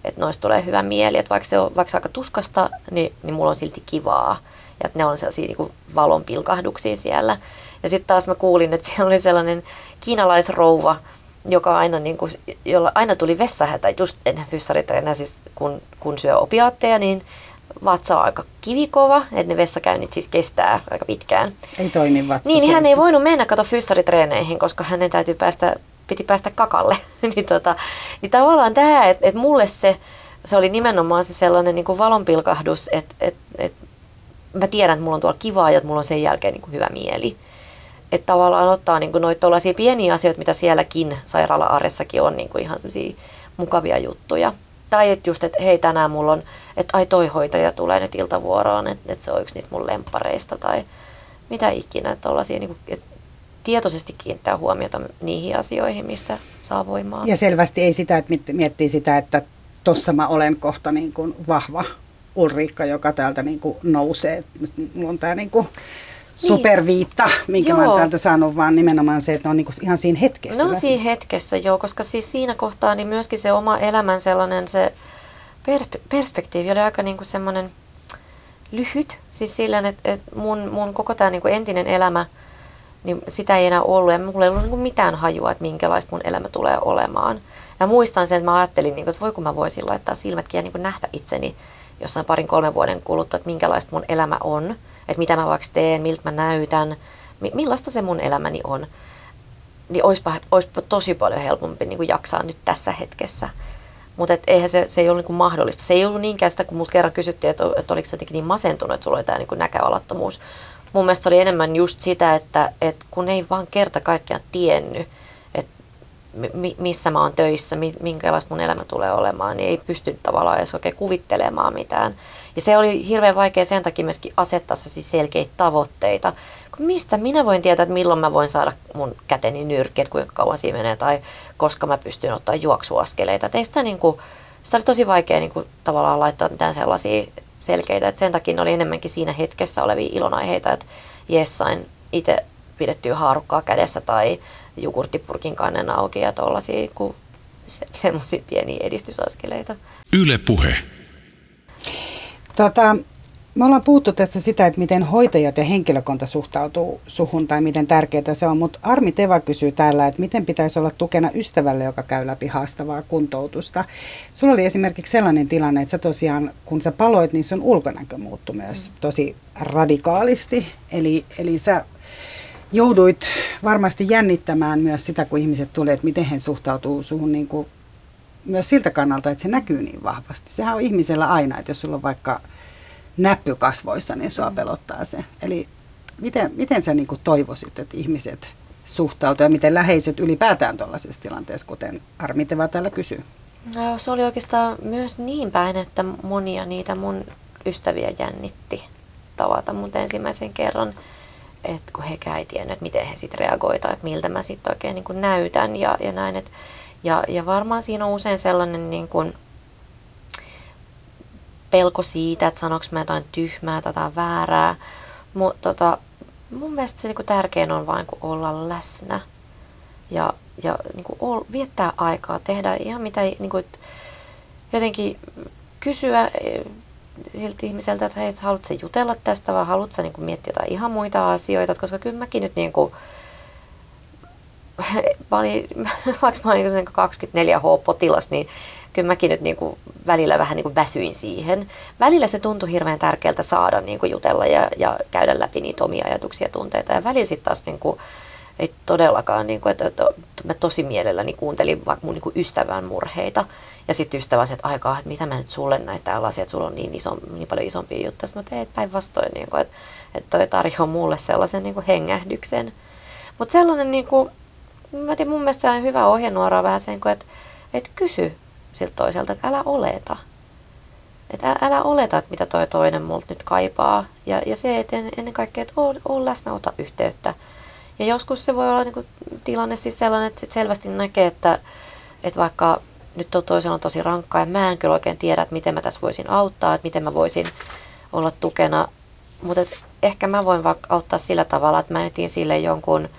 Speaker 3: että noista tulee hyvä mieli. Että vaikka se on vaikka aika tuskasta, niin, niin mulla on silti kivaa. ja että ne on sellaisia niin valonpilkahduksia siellä. Ja sitten taas mä kuulin, että siellä oli sellainen kiinalaisrouva, joka aina, niin kuin, jolla aina tuli vessahätä just ennen fyssaritreeniä, siis kun, kun syö opiaatteja, niin vatsa on aika kivikova, että ne vessakäynnit siis kestää aika pitkään.
Speaker 2: Ei toimi vatsa.
Speaker 3: Niin, niin hän ei voinut mennä kato fyssaritreeneihin, koska hänen täytyy päästä, piti päästä kakalle. *laughs* niin, tota, niin tavallaan tämä, että et mulle se, se oli nimenomaan se sellainen niin kuin valonpilkahdus, että et, et, mä tiedän, että mulla on tuolla kivaa ja että mulla on sen jälkeen niin kuin hyvä mieli. Että tavallaan ottaa niin kuin noita pieniä asioita, mitä sielläkin sairaala-arjessakin on niin kuin ihan mukavia juttuja. Tai että just, että hei tänään mulla on, että ai toi hoitaja tulee nyt iltavuoroon, että, että se on yksi niistä mun lempareista tai mitä ikinä. Että niin kuin, että tietoisesti kiinnittää huomiota niihin asioihin, mistä saa voimaa.
Speaker 2: Ja selvästi ei sitä, että miettii sitä, että tossa mä olen kohta niin kuin vahva Ulriikka, joka täältä niin kuin nousee. Mulla on tämä niin kuin. Superviitta, minkä joo. mä oon täältä saanut, vaan nimenomaan se, että ne on niinku ihan siinä hetkessä.
Speaker 3: No siinä hetkessä, joo, koska siis siinä kohtaa niin myöskin se oma elämän sellainen se per- perspektiivi oli aika niinku semmoinen lyhyt. Siis sillä, että, että mun, mun koko tämä niinku entinen elämä, niin sitä ei enää ollut ja mulla ei ollut niinku mitään hajua, että minkälaista mun elämä tulee olemaan. Ja muistan sen, että mä ajattelin, niinku, että voi kun mä voisin laittaa silmätkin ja niinku nähdä itseni jossain parin kolmen vuoden kuluttua, että minkälaista mun elämä on että mitä mä vaikka teen, miltä mä näytän, millaista se mun elämäni on, niin olisipa, olisipa tosi paljon helpompi niin kuin jaksaa nyt tässä hetkessä. Mutta eihän se, se ei ollut niin kuin mahdollista. Se ei ollut niinkään sitä, kun multa kerran kysyttiin, että, että oliko se jotenkin niin masentunut, että sulla oli tämä niin näköalattomuus. Mun mielestä se oli enemmän just sitä, että, että kun ei vaan kerta kaikkiaan tiennyt, missä mä oon töissä, minkälaista mun elämä tulee olemaan, niin ei pysty tavallaan edes oikein kuvittelemaan mitään. Ja se oli hirveän vaikea sen takia myöskin asettaa siis selkeitä tavoitteita. Mistä minä voin tietää, että milloin mä voin saada mun käteni nyrkki, että kuinka kauan siinä menee, tai koska mä pystyn ottaa juoksuaskeleita. Et ei sitä, niin kuin, sitä oli tosi vaikea niin kuin, tavallaan laittaa mitään sellaisia selkeitä. Et sen takia oli enemmänkin siinä hetkessä olevia ilonaiheita, että jes, sain itse pidettyä haarukkaa kädessä tai jogurttipurkin kannen auki ja tuollaisia se, semmoisia pieniä edistysaskeleita.
Speaker 1: Yle puhe.
Speaker 2: Tota, me ollaan puhuttu tässä sitä, että miten hoitajat ja henkilökunta suhtautuu suhun tai miten tärkeää se on, mutta Armi Teva kysyy täällä, että miten pitäisi olla tukena ystävälle, joka käy läpi haastavaa kuntoutusta. Sulla oli esimerkiksi sellainen tilanne, että sä tosiaan, kun sä paloit, niin sun ulkonäkö muuttui myös tosi radikaalisti. Eli, eli sä jouduit varmasti jännittämään myös sitä, kun ihmiset tulee, että miten he suhtautuu suhun niin kuin myös siltä kannalta, että se näkyy niin vahvasti. Sehän on ihmisellä aina, että jos sulla on vaikka näppy kasvoissa, niin sua pelottaa se. Eli miten, miten sä niin toivoisit, että ihmiset suhtautuu ja miten läheiset ylipäätään tuollaisessa tilanteessa, kuten Armiteva täällä kysyy?
Speaker 3: No, se oli oikeastaan myös niin päin, että monia niitä mun ystäviä jännitti tavata mut ensimmäisen kerran että kun hekään ei tiennyt, että miten he sitten reagoivat, että miltä mä sitten oikein niin näytän ja, ja näin. Et, ja, ja varmaan siinä on usein sellainen niin kuin pelko siitä, että sanoks mä jotain tyhmää tai jotain väärää. Mutta tota, mun mielestä se niin tärkein on vain niin olla läsnä ja, ja niin kuin ol, viettää aikaa, tehdä ihan mitä, niin kuin, jotenkin kysyä siltä ihmiseltä, että hei, haluatko jutella tästä vai haluatko niin miettiä jotain ihan muita asioita, koska kyllä mäkin nyt niin kuin, *laughs* mä olin, *laughs* vaikka mä olin niin 24H-potilas, niin kyllä mäkin nyt niin kuin välillä vähän niin kuin väsyin siihen. Välillä se tuntui hirveän tärkeältä saada niin kuin jutella ja, ja käydä läpi niitä omia ajatuksia ja tunteita. Ja välillä sitten taas niin kuin, ei todellakaan, niin kuin, että, että mä tosi mielelläni kuuntelin vaikka mun niin kuin ystävän murheita. Ja sitten ystävä että aikaa, että mitä mä nyt sulle näitä tällaisia, että sulla on niin, iso, niin paljon isompia juttuja. Sitten mä tein päinvastoin, niin että, että toi tarjoaa mulle sellaisen niin kuin hengähdyksen. Mutta sellainen, niin kuin, mä tiedän, mun mielestä se on hyvä ohjenuora vähän sen, että, että kysy siltä toiselta, että älä oleta. Että älä oleta, että mitä toi toinen multa nyt kaipaa. Ja, ja se, että ennen kaikkea, että ole, ole läsnä, ota yhteyttä. Ja joskus se voi olla niin kuin, tilanne siis sellainen, että selvästi näkee, että, että vaikka nyt on toisella on tosi rankkaa ja mä en kyllä oikein tiedä, että miten mä tässä voisin auttaa, että miten mä voisin olla tukena. Mutta ehkä mä voin vaikka auttaa sillä tavalla, että mä etin sille jonkun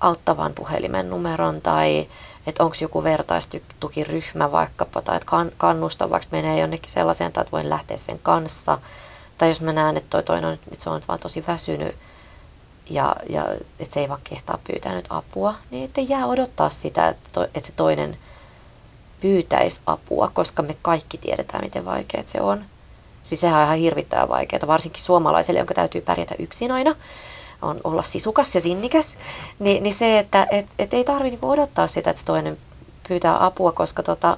Speaker 3: auttavan puhelimen numeron tai että onko joku vertaistukiryhmä vaikkapa tai että kan, kannusta vaikka menee jonnekin sellaiseen tai että voin lähteä sen kanssa Tai jos mä näen, että toi toinen on, että se on vaan tosi väsynyt ja, ja että se ei vaan kehtaa pyytää nyt apua, niin ettei jää odottaa sitä, että, to, että se toinen pyytäisi apua, koska me kaikki tiedetään, miten vaikeaa se on. Siis sehän on ihan hirvittävän vaikeaa, varsinkin suomalaiselle, jonka täytyy pärjätä yksin aina, on olla sisukas ja sinnikäs. Ni, niin se, että et, et ei tarvitse niinku odottaa sitä, että se toinen pyytää apua, koska tota,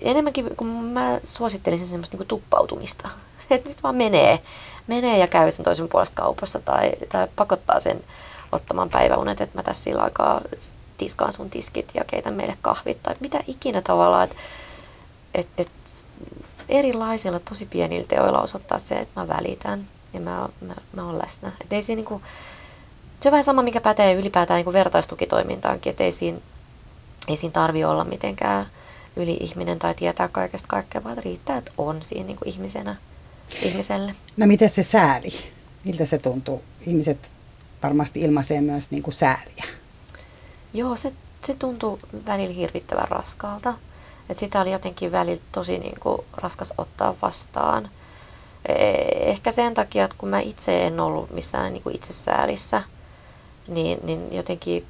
Speaker 3: enemmänkin kun mä suosittelisin semmoista niinku tuppautumista. *laughs* Että nyt vaan menee, menee ja käy sen toisen puolesta kaupassa tai, tai pakottaa sen ottamaan päiväunet, että mä tässä sillä aikaa tiskaan sun tiskit ja keitän meille kahvit tai mitä ikinä tavallaan, että et, et erilaisilla tosi pienillä teoilla osoittaa se, että mä välitän ja mä, mä, mä oon läsnä. Et ei siinä niinku, se on vähän sama, mikä pätee ylipäätään niinku vertaistukitoimintaankin, että ei siinä, ei siinä tarvi olla mitenkään yli-ihminen tai tietää kaikesta kaikkea, vaan riittää, että on siinä niinku ihmisenä ihmiselle.
Speaker 2: No miten se sääli? Miltä se tuntuu? Ihmiset varmasti ilmaisee myös niin kuin sääliä.
Speaker 3: Joo, se, se tuntuu välillä hirvittävän raskaalta. Et sitä oli jotenkin välillä tosi niin kuin, raskas ottaa vastaan. E- ehkä sen takia, että kun mä itse en ollut missään niin kuin itsesäälissä, niin, niin jotenkin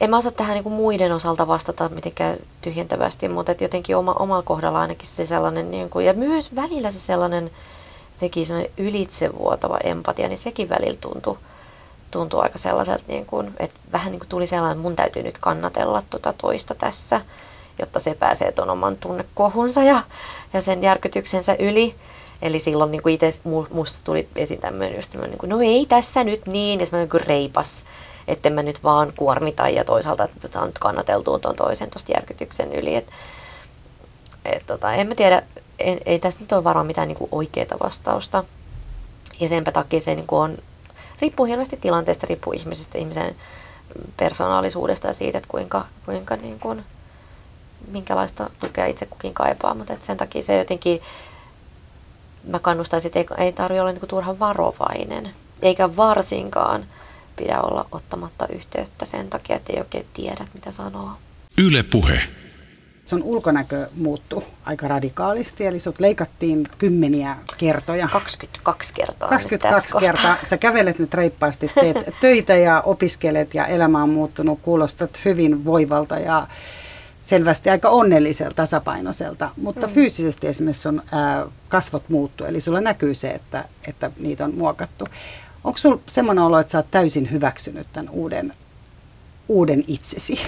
Speaker 3: en mä osaa tähän niin kuin muiden osalta vastata mitenkään tyhjentävästi, mutta et jotenkin oma, omalla kohdalla ainakin se sellainen, niin kuin, ja myös välillä se sellainen teki semmoinen ylitsevuotava empatia, niin sekin välillä tuntui, tuntui aika sellaiselta, niin kuin, että vähän niin kuin tuli sellainen, että mun täytyy nyt kannatella tuota toista tässä, jotta se pääsee tuon oman tunnekohunsa ja, ja sen järkytyksensä yli. Eli silloin niin itse musta tuli esiin tämmöinen just tämmöinen, niin kuin, no ei tässä nyt niin, ja semmoinen niin reipas että mä nyt vaan kuormita ja toisaalta, että saan kannateltua tuon toisen tuosta järkytyksen yli. Et, et tota, en mä tiedä, ei, ei tästä nyt ole varmaan mitään niin oikeaa vastausta. Ja senpä takia se niin on, riippuu hirveästi tilanteesta, riippuu ihmisestä, ihmisen persoonallisuudesta ja siitä, että kuinka, kuinka niin kuin, minkälaista tukea itse kukin kaipaa. Mutta sen takia se jotenkin, mä kannustaisin, että ei, ei tarvitse olla niin turhan varovainen, eikä varsinkaan pidä olla ottamatta yhteyttä sen takia, että ei oikein tiedä, mitä sanoo.
Speaker 1: Yle puhe.
Speaker 2: Sun ulkonäkö muuttui aika radikaalisti, eli sut leikattiin kymmeniä kertoja.
Speaker 3: 22 kertaa.
Speaker 2: 22 kertaa. Sä kävelet nyt reippaasti, teet *laughs* töitä ja opiskelet ja elämä on muuttunut, kuulostat hyvin voivalta ja selvästi aika onnelliselta, tasapainoiselta, mutta mm. fyysisesti esimerkiksi sun ää, kasvot muuttuu, eli sulla näkyy se, että, että niitä on muokattu. Onko sinulla semmoinen olo, että sä oot täysin hyväksynyt tämän uuden, uuden itsesi?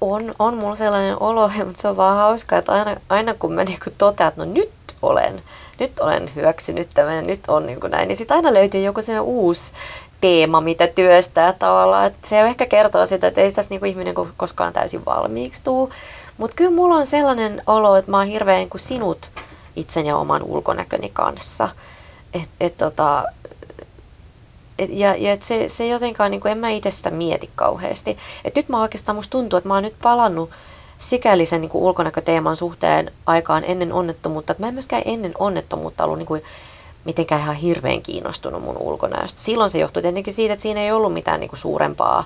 Speaker 3: On, on mulla sellainen olo, *laughs* mutta se on vaan hauskaa, että aina, aina kun mä niinku totean, että no nyt olen, nyt olen hyväksynyt tämän ja nyt on niin kuin näin, niin sitten aina löytyy joku se uusi teema, mitä työstää tavallaan. Että se ehkä kertoo sitä, että ei tässä niinku ihminen koskaan täysin valmiiksi tuu. Mutta kyllä mulla on sellainen olo, että mä oon hirveän kuin sinut itsen ja oman ulkonäköni kanssa. Et, et tota, et, ja ja et se, se jotenkaan, niin kuin, en mä itse sitä mieti kauheasti. Et nyt mä oikeastaan, musta tuntuu, että mä oon nyt palannut sikäli sen niin kuin ulkonäköteeman suhteen aikaan ennen onnettomuutta, että mä en myöskään ennen onnettomuutta ollut niin kuin, mitenkään ihan hirveän kiinnostunut mun ulkonäöstä. Silloin se johtui tietenkin siitä, että siinä ei ollut mitään niin kuin suurempaa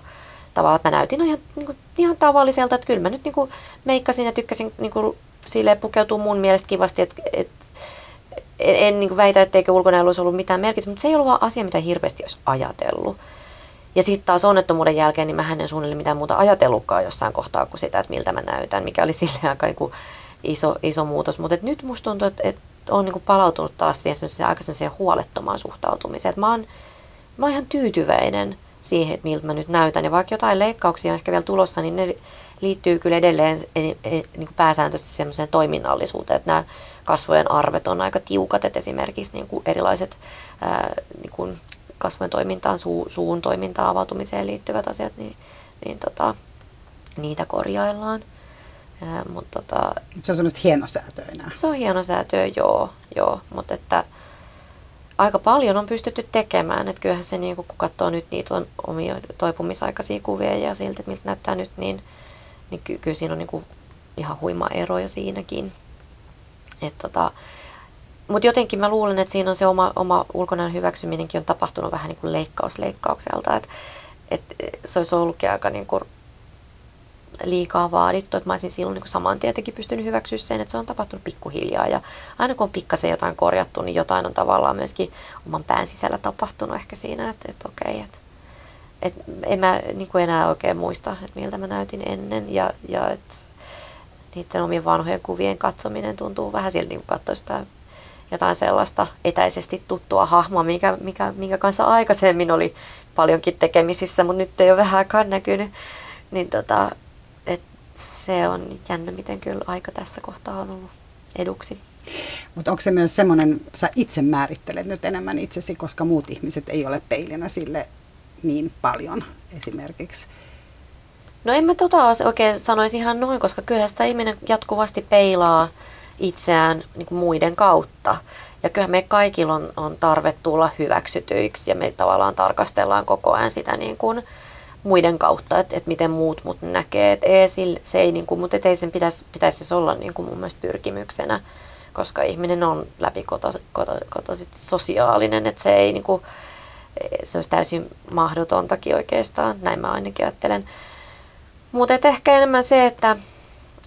Speaker 3: tavalla. Mä näytin ihan, niin kuin, ihan tavalliselta, että kyllä mä nyt niin kuin, meikkasin ja tykkäsin niin kuin, silleen pukeutua mun mielestä kivasti, että, että en, en niin väitä, etteikö ulkonäöllä olisi ollut mitään merkitystä, mutta se ei ollut vaan asia, mitä hirveästi olisi ajatellut. Ja sitten taas onnettomuuden jälkeen, niin mä en suunnilleen mitään muuta ajatellutkaan jossain kohtaa kuin sitä, että miltä mä näytän, mikä oli *laughs* sille aika niin kuin iso, iso muutos. Mutta nyt musta tuntuu, että, että on niin palautunut taas siihen aika huolettomaan suhtautumiseen. Että mä oon, mä oon ihan tyytyväinen siihen, että miltä mä nyt näytän. Ja vaikka jotain leikkauksia on ehkä vielä tulossa, niin ne liittyy kyllä edelleen niin kuin pääsääntöisesti sellaiseen toiminnallisuuteen, että nämä kasvojen arvet on aika tiukat, että esimerkiksi niin kuin erilaiset ää, niin kuin kasvojen toimintaan, suu, suun toimintaan, avautumiseen liittyvät asiat, niin, niin tota, niitä korjaillaan. Ää, mutta tota,
Speaker 2: se on semmoista hienosäätöä enää.
Speaker 3: Se on hienosäätöä, joo, joo mutta että aika paljon on pystytty tekemään. Että kyllähän se, niin kun katsoo nyt niitä on omia toipumisaikaisia kuvia ja siltä, että miltä näyttää nyt, niin, niin ky- kyllä siinä on niin kuin ihan huima ero jo siinäkin. Et tota, mutta jotenkin mä luulen, että siinä on se oma, oma ulkonäön hyväksyminenkin on tapahtunut vähän niin kuin leikkaus leikkaukselta. Että et se olisi ollutkin aika niin kuin liikaa vaadittu, että mä olisin silloin niin saman tietenkin pystynyt hyväksyä sen, että se on tapahtunut pikkuhiljaa ja aina kun on pikkasen jotain korjattu, niin jotain on tavallaan myöskin oman pään sisällä tapahtunut ehkä siinä, että, että okei, että, että en mä niin kuin enää oikein muista, että miltä mä näytin ennen ja, ja että niiden omien vanhojen kuvien katsominen tuntuu vähän siltä, niin kuin katsoisi sitä jotain sellaista etäisesti tuttua hahmoa, mikä, mikä, minkä kanssa aikaisemmin oli paljonkin tekemisissä, mutta nyt ei ole vähänkään näkynyt. Niin tota, se on jännä, miten kyllä aika tässä kohtaa on ollut eduksi.
Speaker 2: Mutta onko se myös semmoinen, sä itse määrittelet nyt enemmän itsesi, koska muut ihmiset ei ole peilinä sille niin paljon esimerkiksi?
Speaker 3: No en mä tota oikein sanoisi ihan noin, koska kyllähän sitä ihminen jatkuvasti peilaa itseään niin kuin muiden kautta. Ja kyllä me kaikilla on, on tarve tulla hyväksytyiksi ja me tavallaan tarkastellaan koko ajan sitä niin kuin muiden kautta, että, että miten muut mut näkee. Että ei, se ei, niin kuin, mutta ei sen pitäisi, pitäisi olla niin kuin mun mielestä pyrkimyksenä, koska ihminen on läpikotaisesti sosiaalinen, että se ei niin kuin, se olisi täysin mahdotontakin oikeastaan, näin mä ainakin ajattelen. Mutta ehkä enemmän se, että,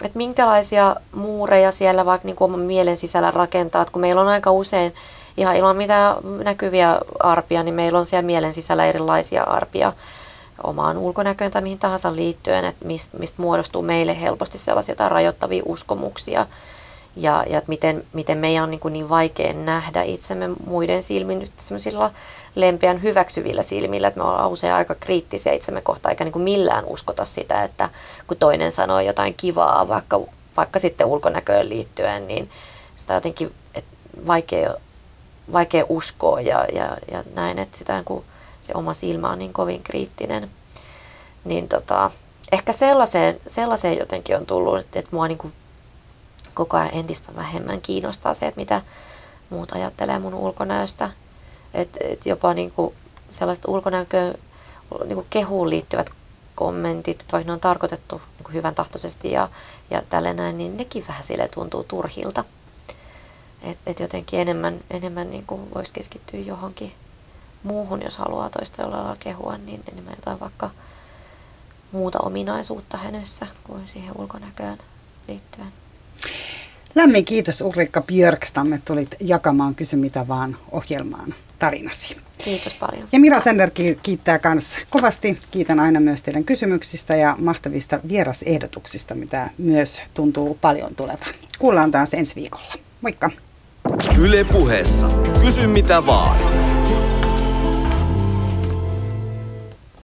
Speaker 3: että minkälaisia muureja siellä vaikka niin kuin oman mielen sisällä rakentaa, että kun meillä on aika usein ihan ilman mitään näkyviä arpia, niin meillä on siellä mielen sisällä erilaisia arpia omaan ulkonäköön tai mihin tahansa liittyen, että mistä, muodostuu meille helposti sellaisia jotain rajoittavia uskomuksia. Ja, ja että miten, miten meidän on niin, kuin niin vaikea nähdä itsemme muiden silmin nyt sellaisilla lempeän hyväksyvillä silmillä, että me ollaan usein aika kriittisiä itsemme kohtaan, eikä niin kuin millään uskota sitä, että kun toinen sanoo jotain kivaa, vaikka, vaikka sitten ulkonäköön liittyen, niin sitä jotenkin että vaikea, vaikea uskoa ja, ja, ja näin, että sitä kun se oma silmä on niin kovin kriittinen, niin tota, ehkä sellaiseen, sellaiseen jotenkin on tullut, että, mua niin kuin koko ajan entistä vähemmän kiinnostaa se, että mitä muut ajattelee mun ulkonäöstä. Että et jopa niinku sellaiset ulkonäköön niinku kehuun liittyvät kommentit, että vaikka ne on tarkoitettu niinku hyvän tahtoisesti ja, ja tälle näin, niin nekin vähän sille tuntuu turhilta. Että et jotenkin enemmän, enemmän niinku voisi keskittyä johonkin muuhun, jos haluaa toista jollain lailla kehua, niin enemmän jotain vaikka muuta ominaisuutta hänessä kuin siihen ulkonäköön liittyen.
Speaker 2: Lämmin kiitos Ulrikka Björkstamme, tulit jakamaan Kysy mitä vaan ohjelmaan tarinasi.
Speaker 3: Kiitos paljon.
Speaker 2: Ja Mira Sender kiittää myös kovasti. Kiitän aina myös teidän kysymyksistä ja mahtavista vierasehdotuksista, mitä myös tuntuu paljon tulevan. Kuullaan taas ensi viikolla. Moikka!
Speaker 4: Yle puheessa. Kysy mitä vaan.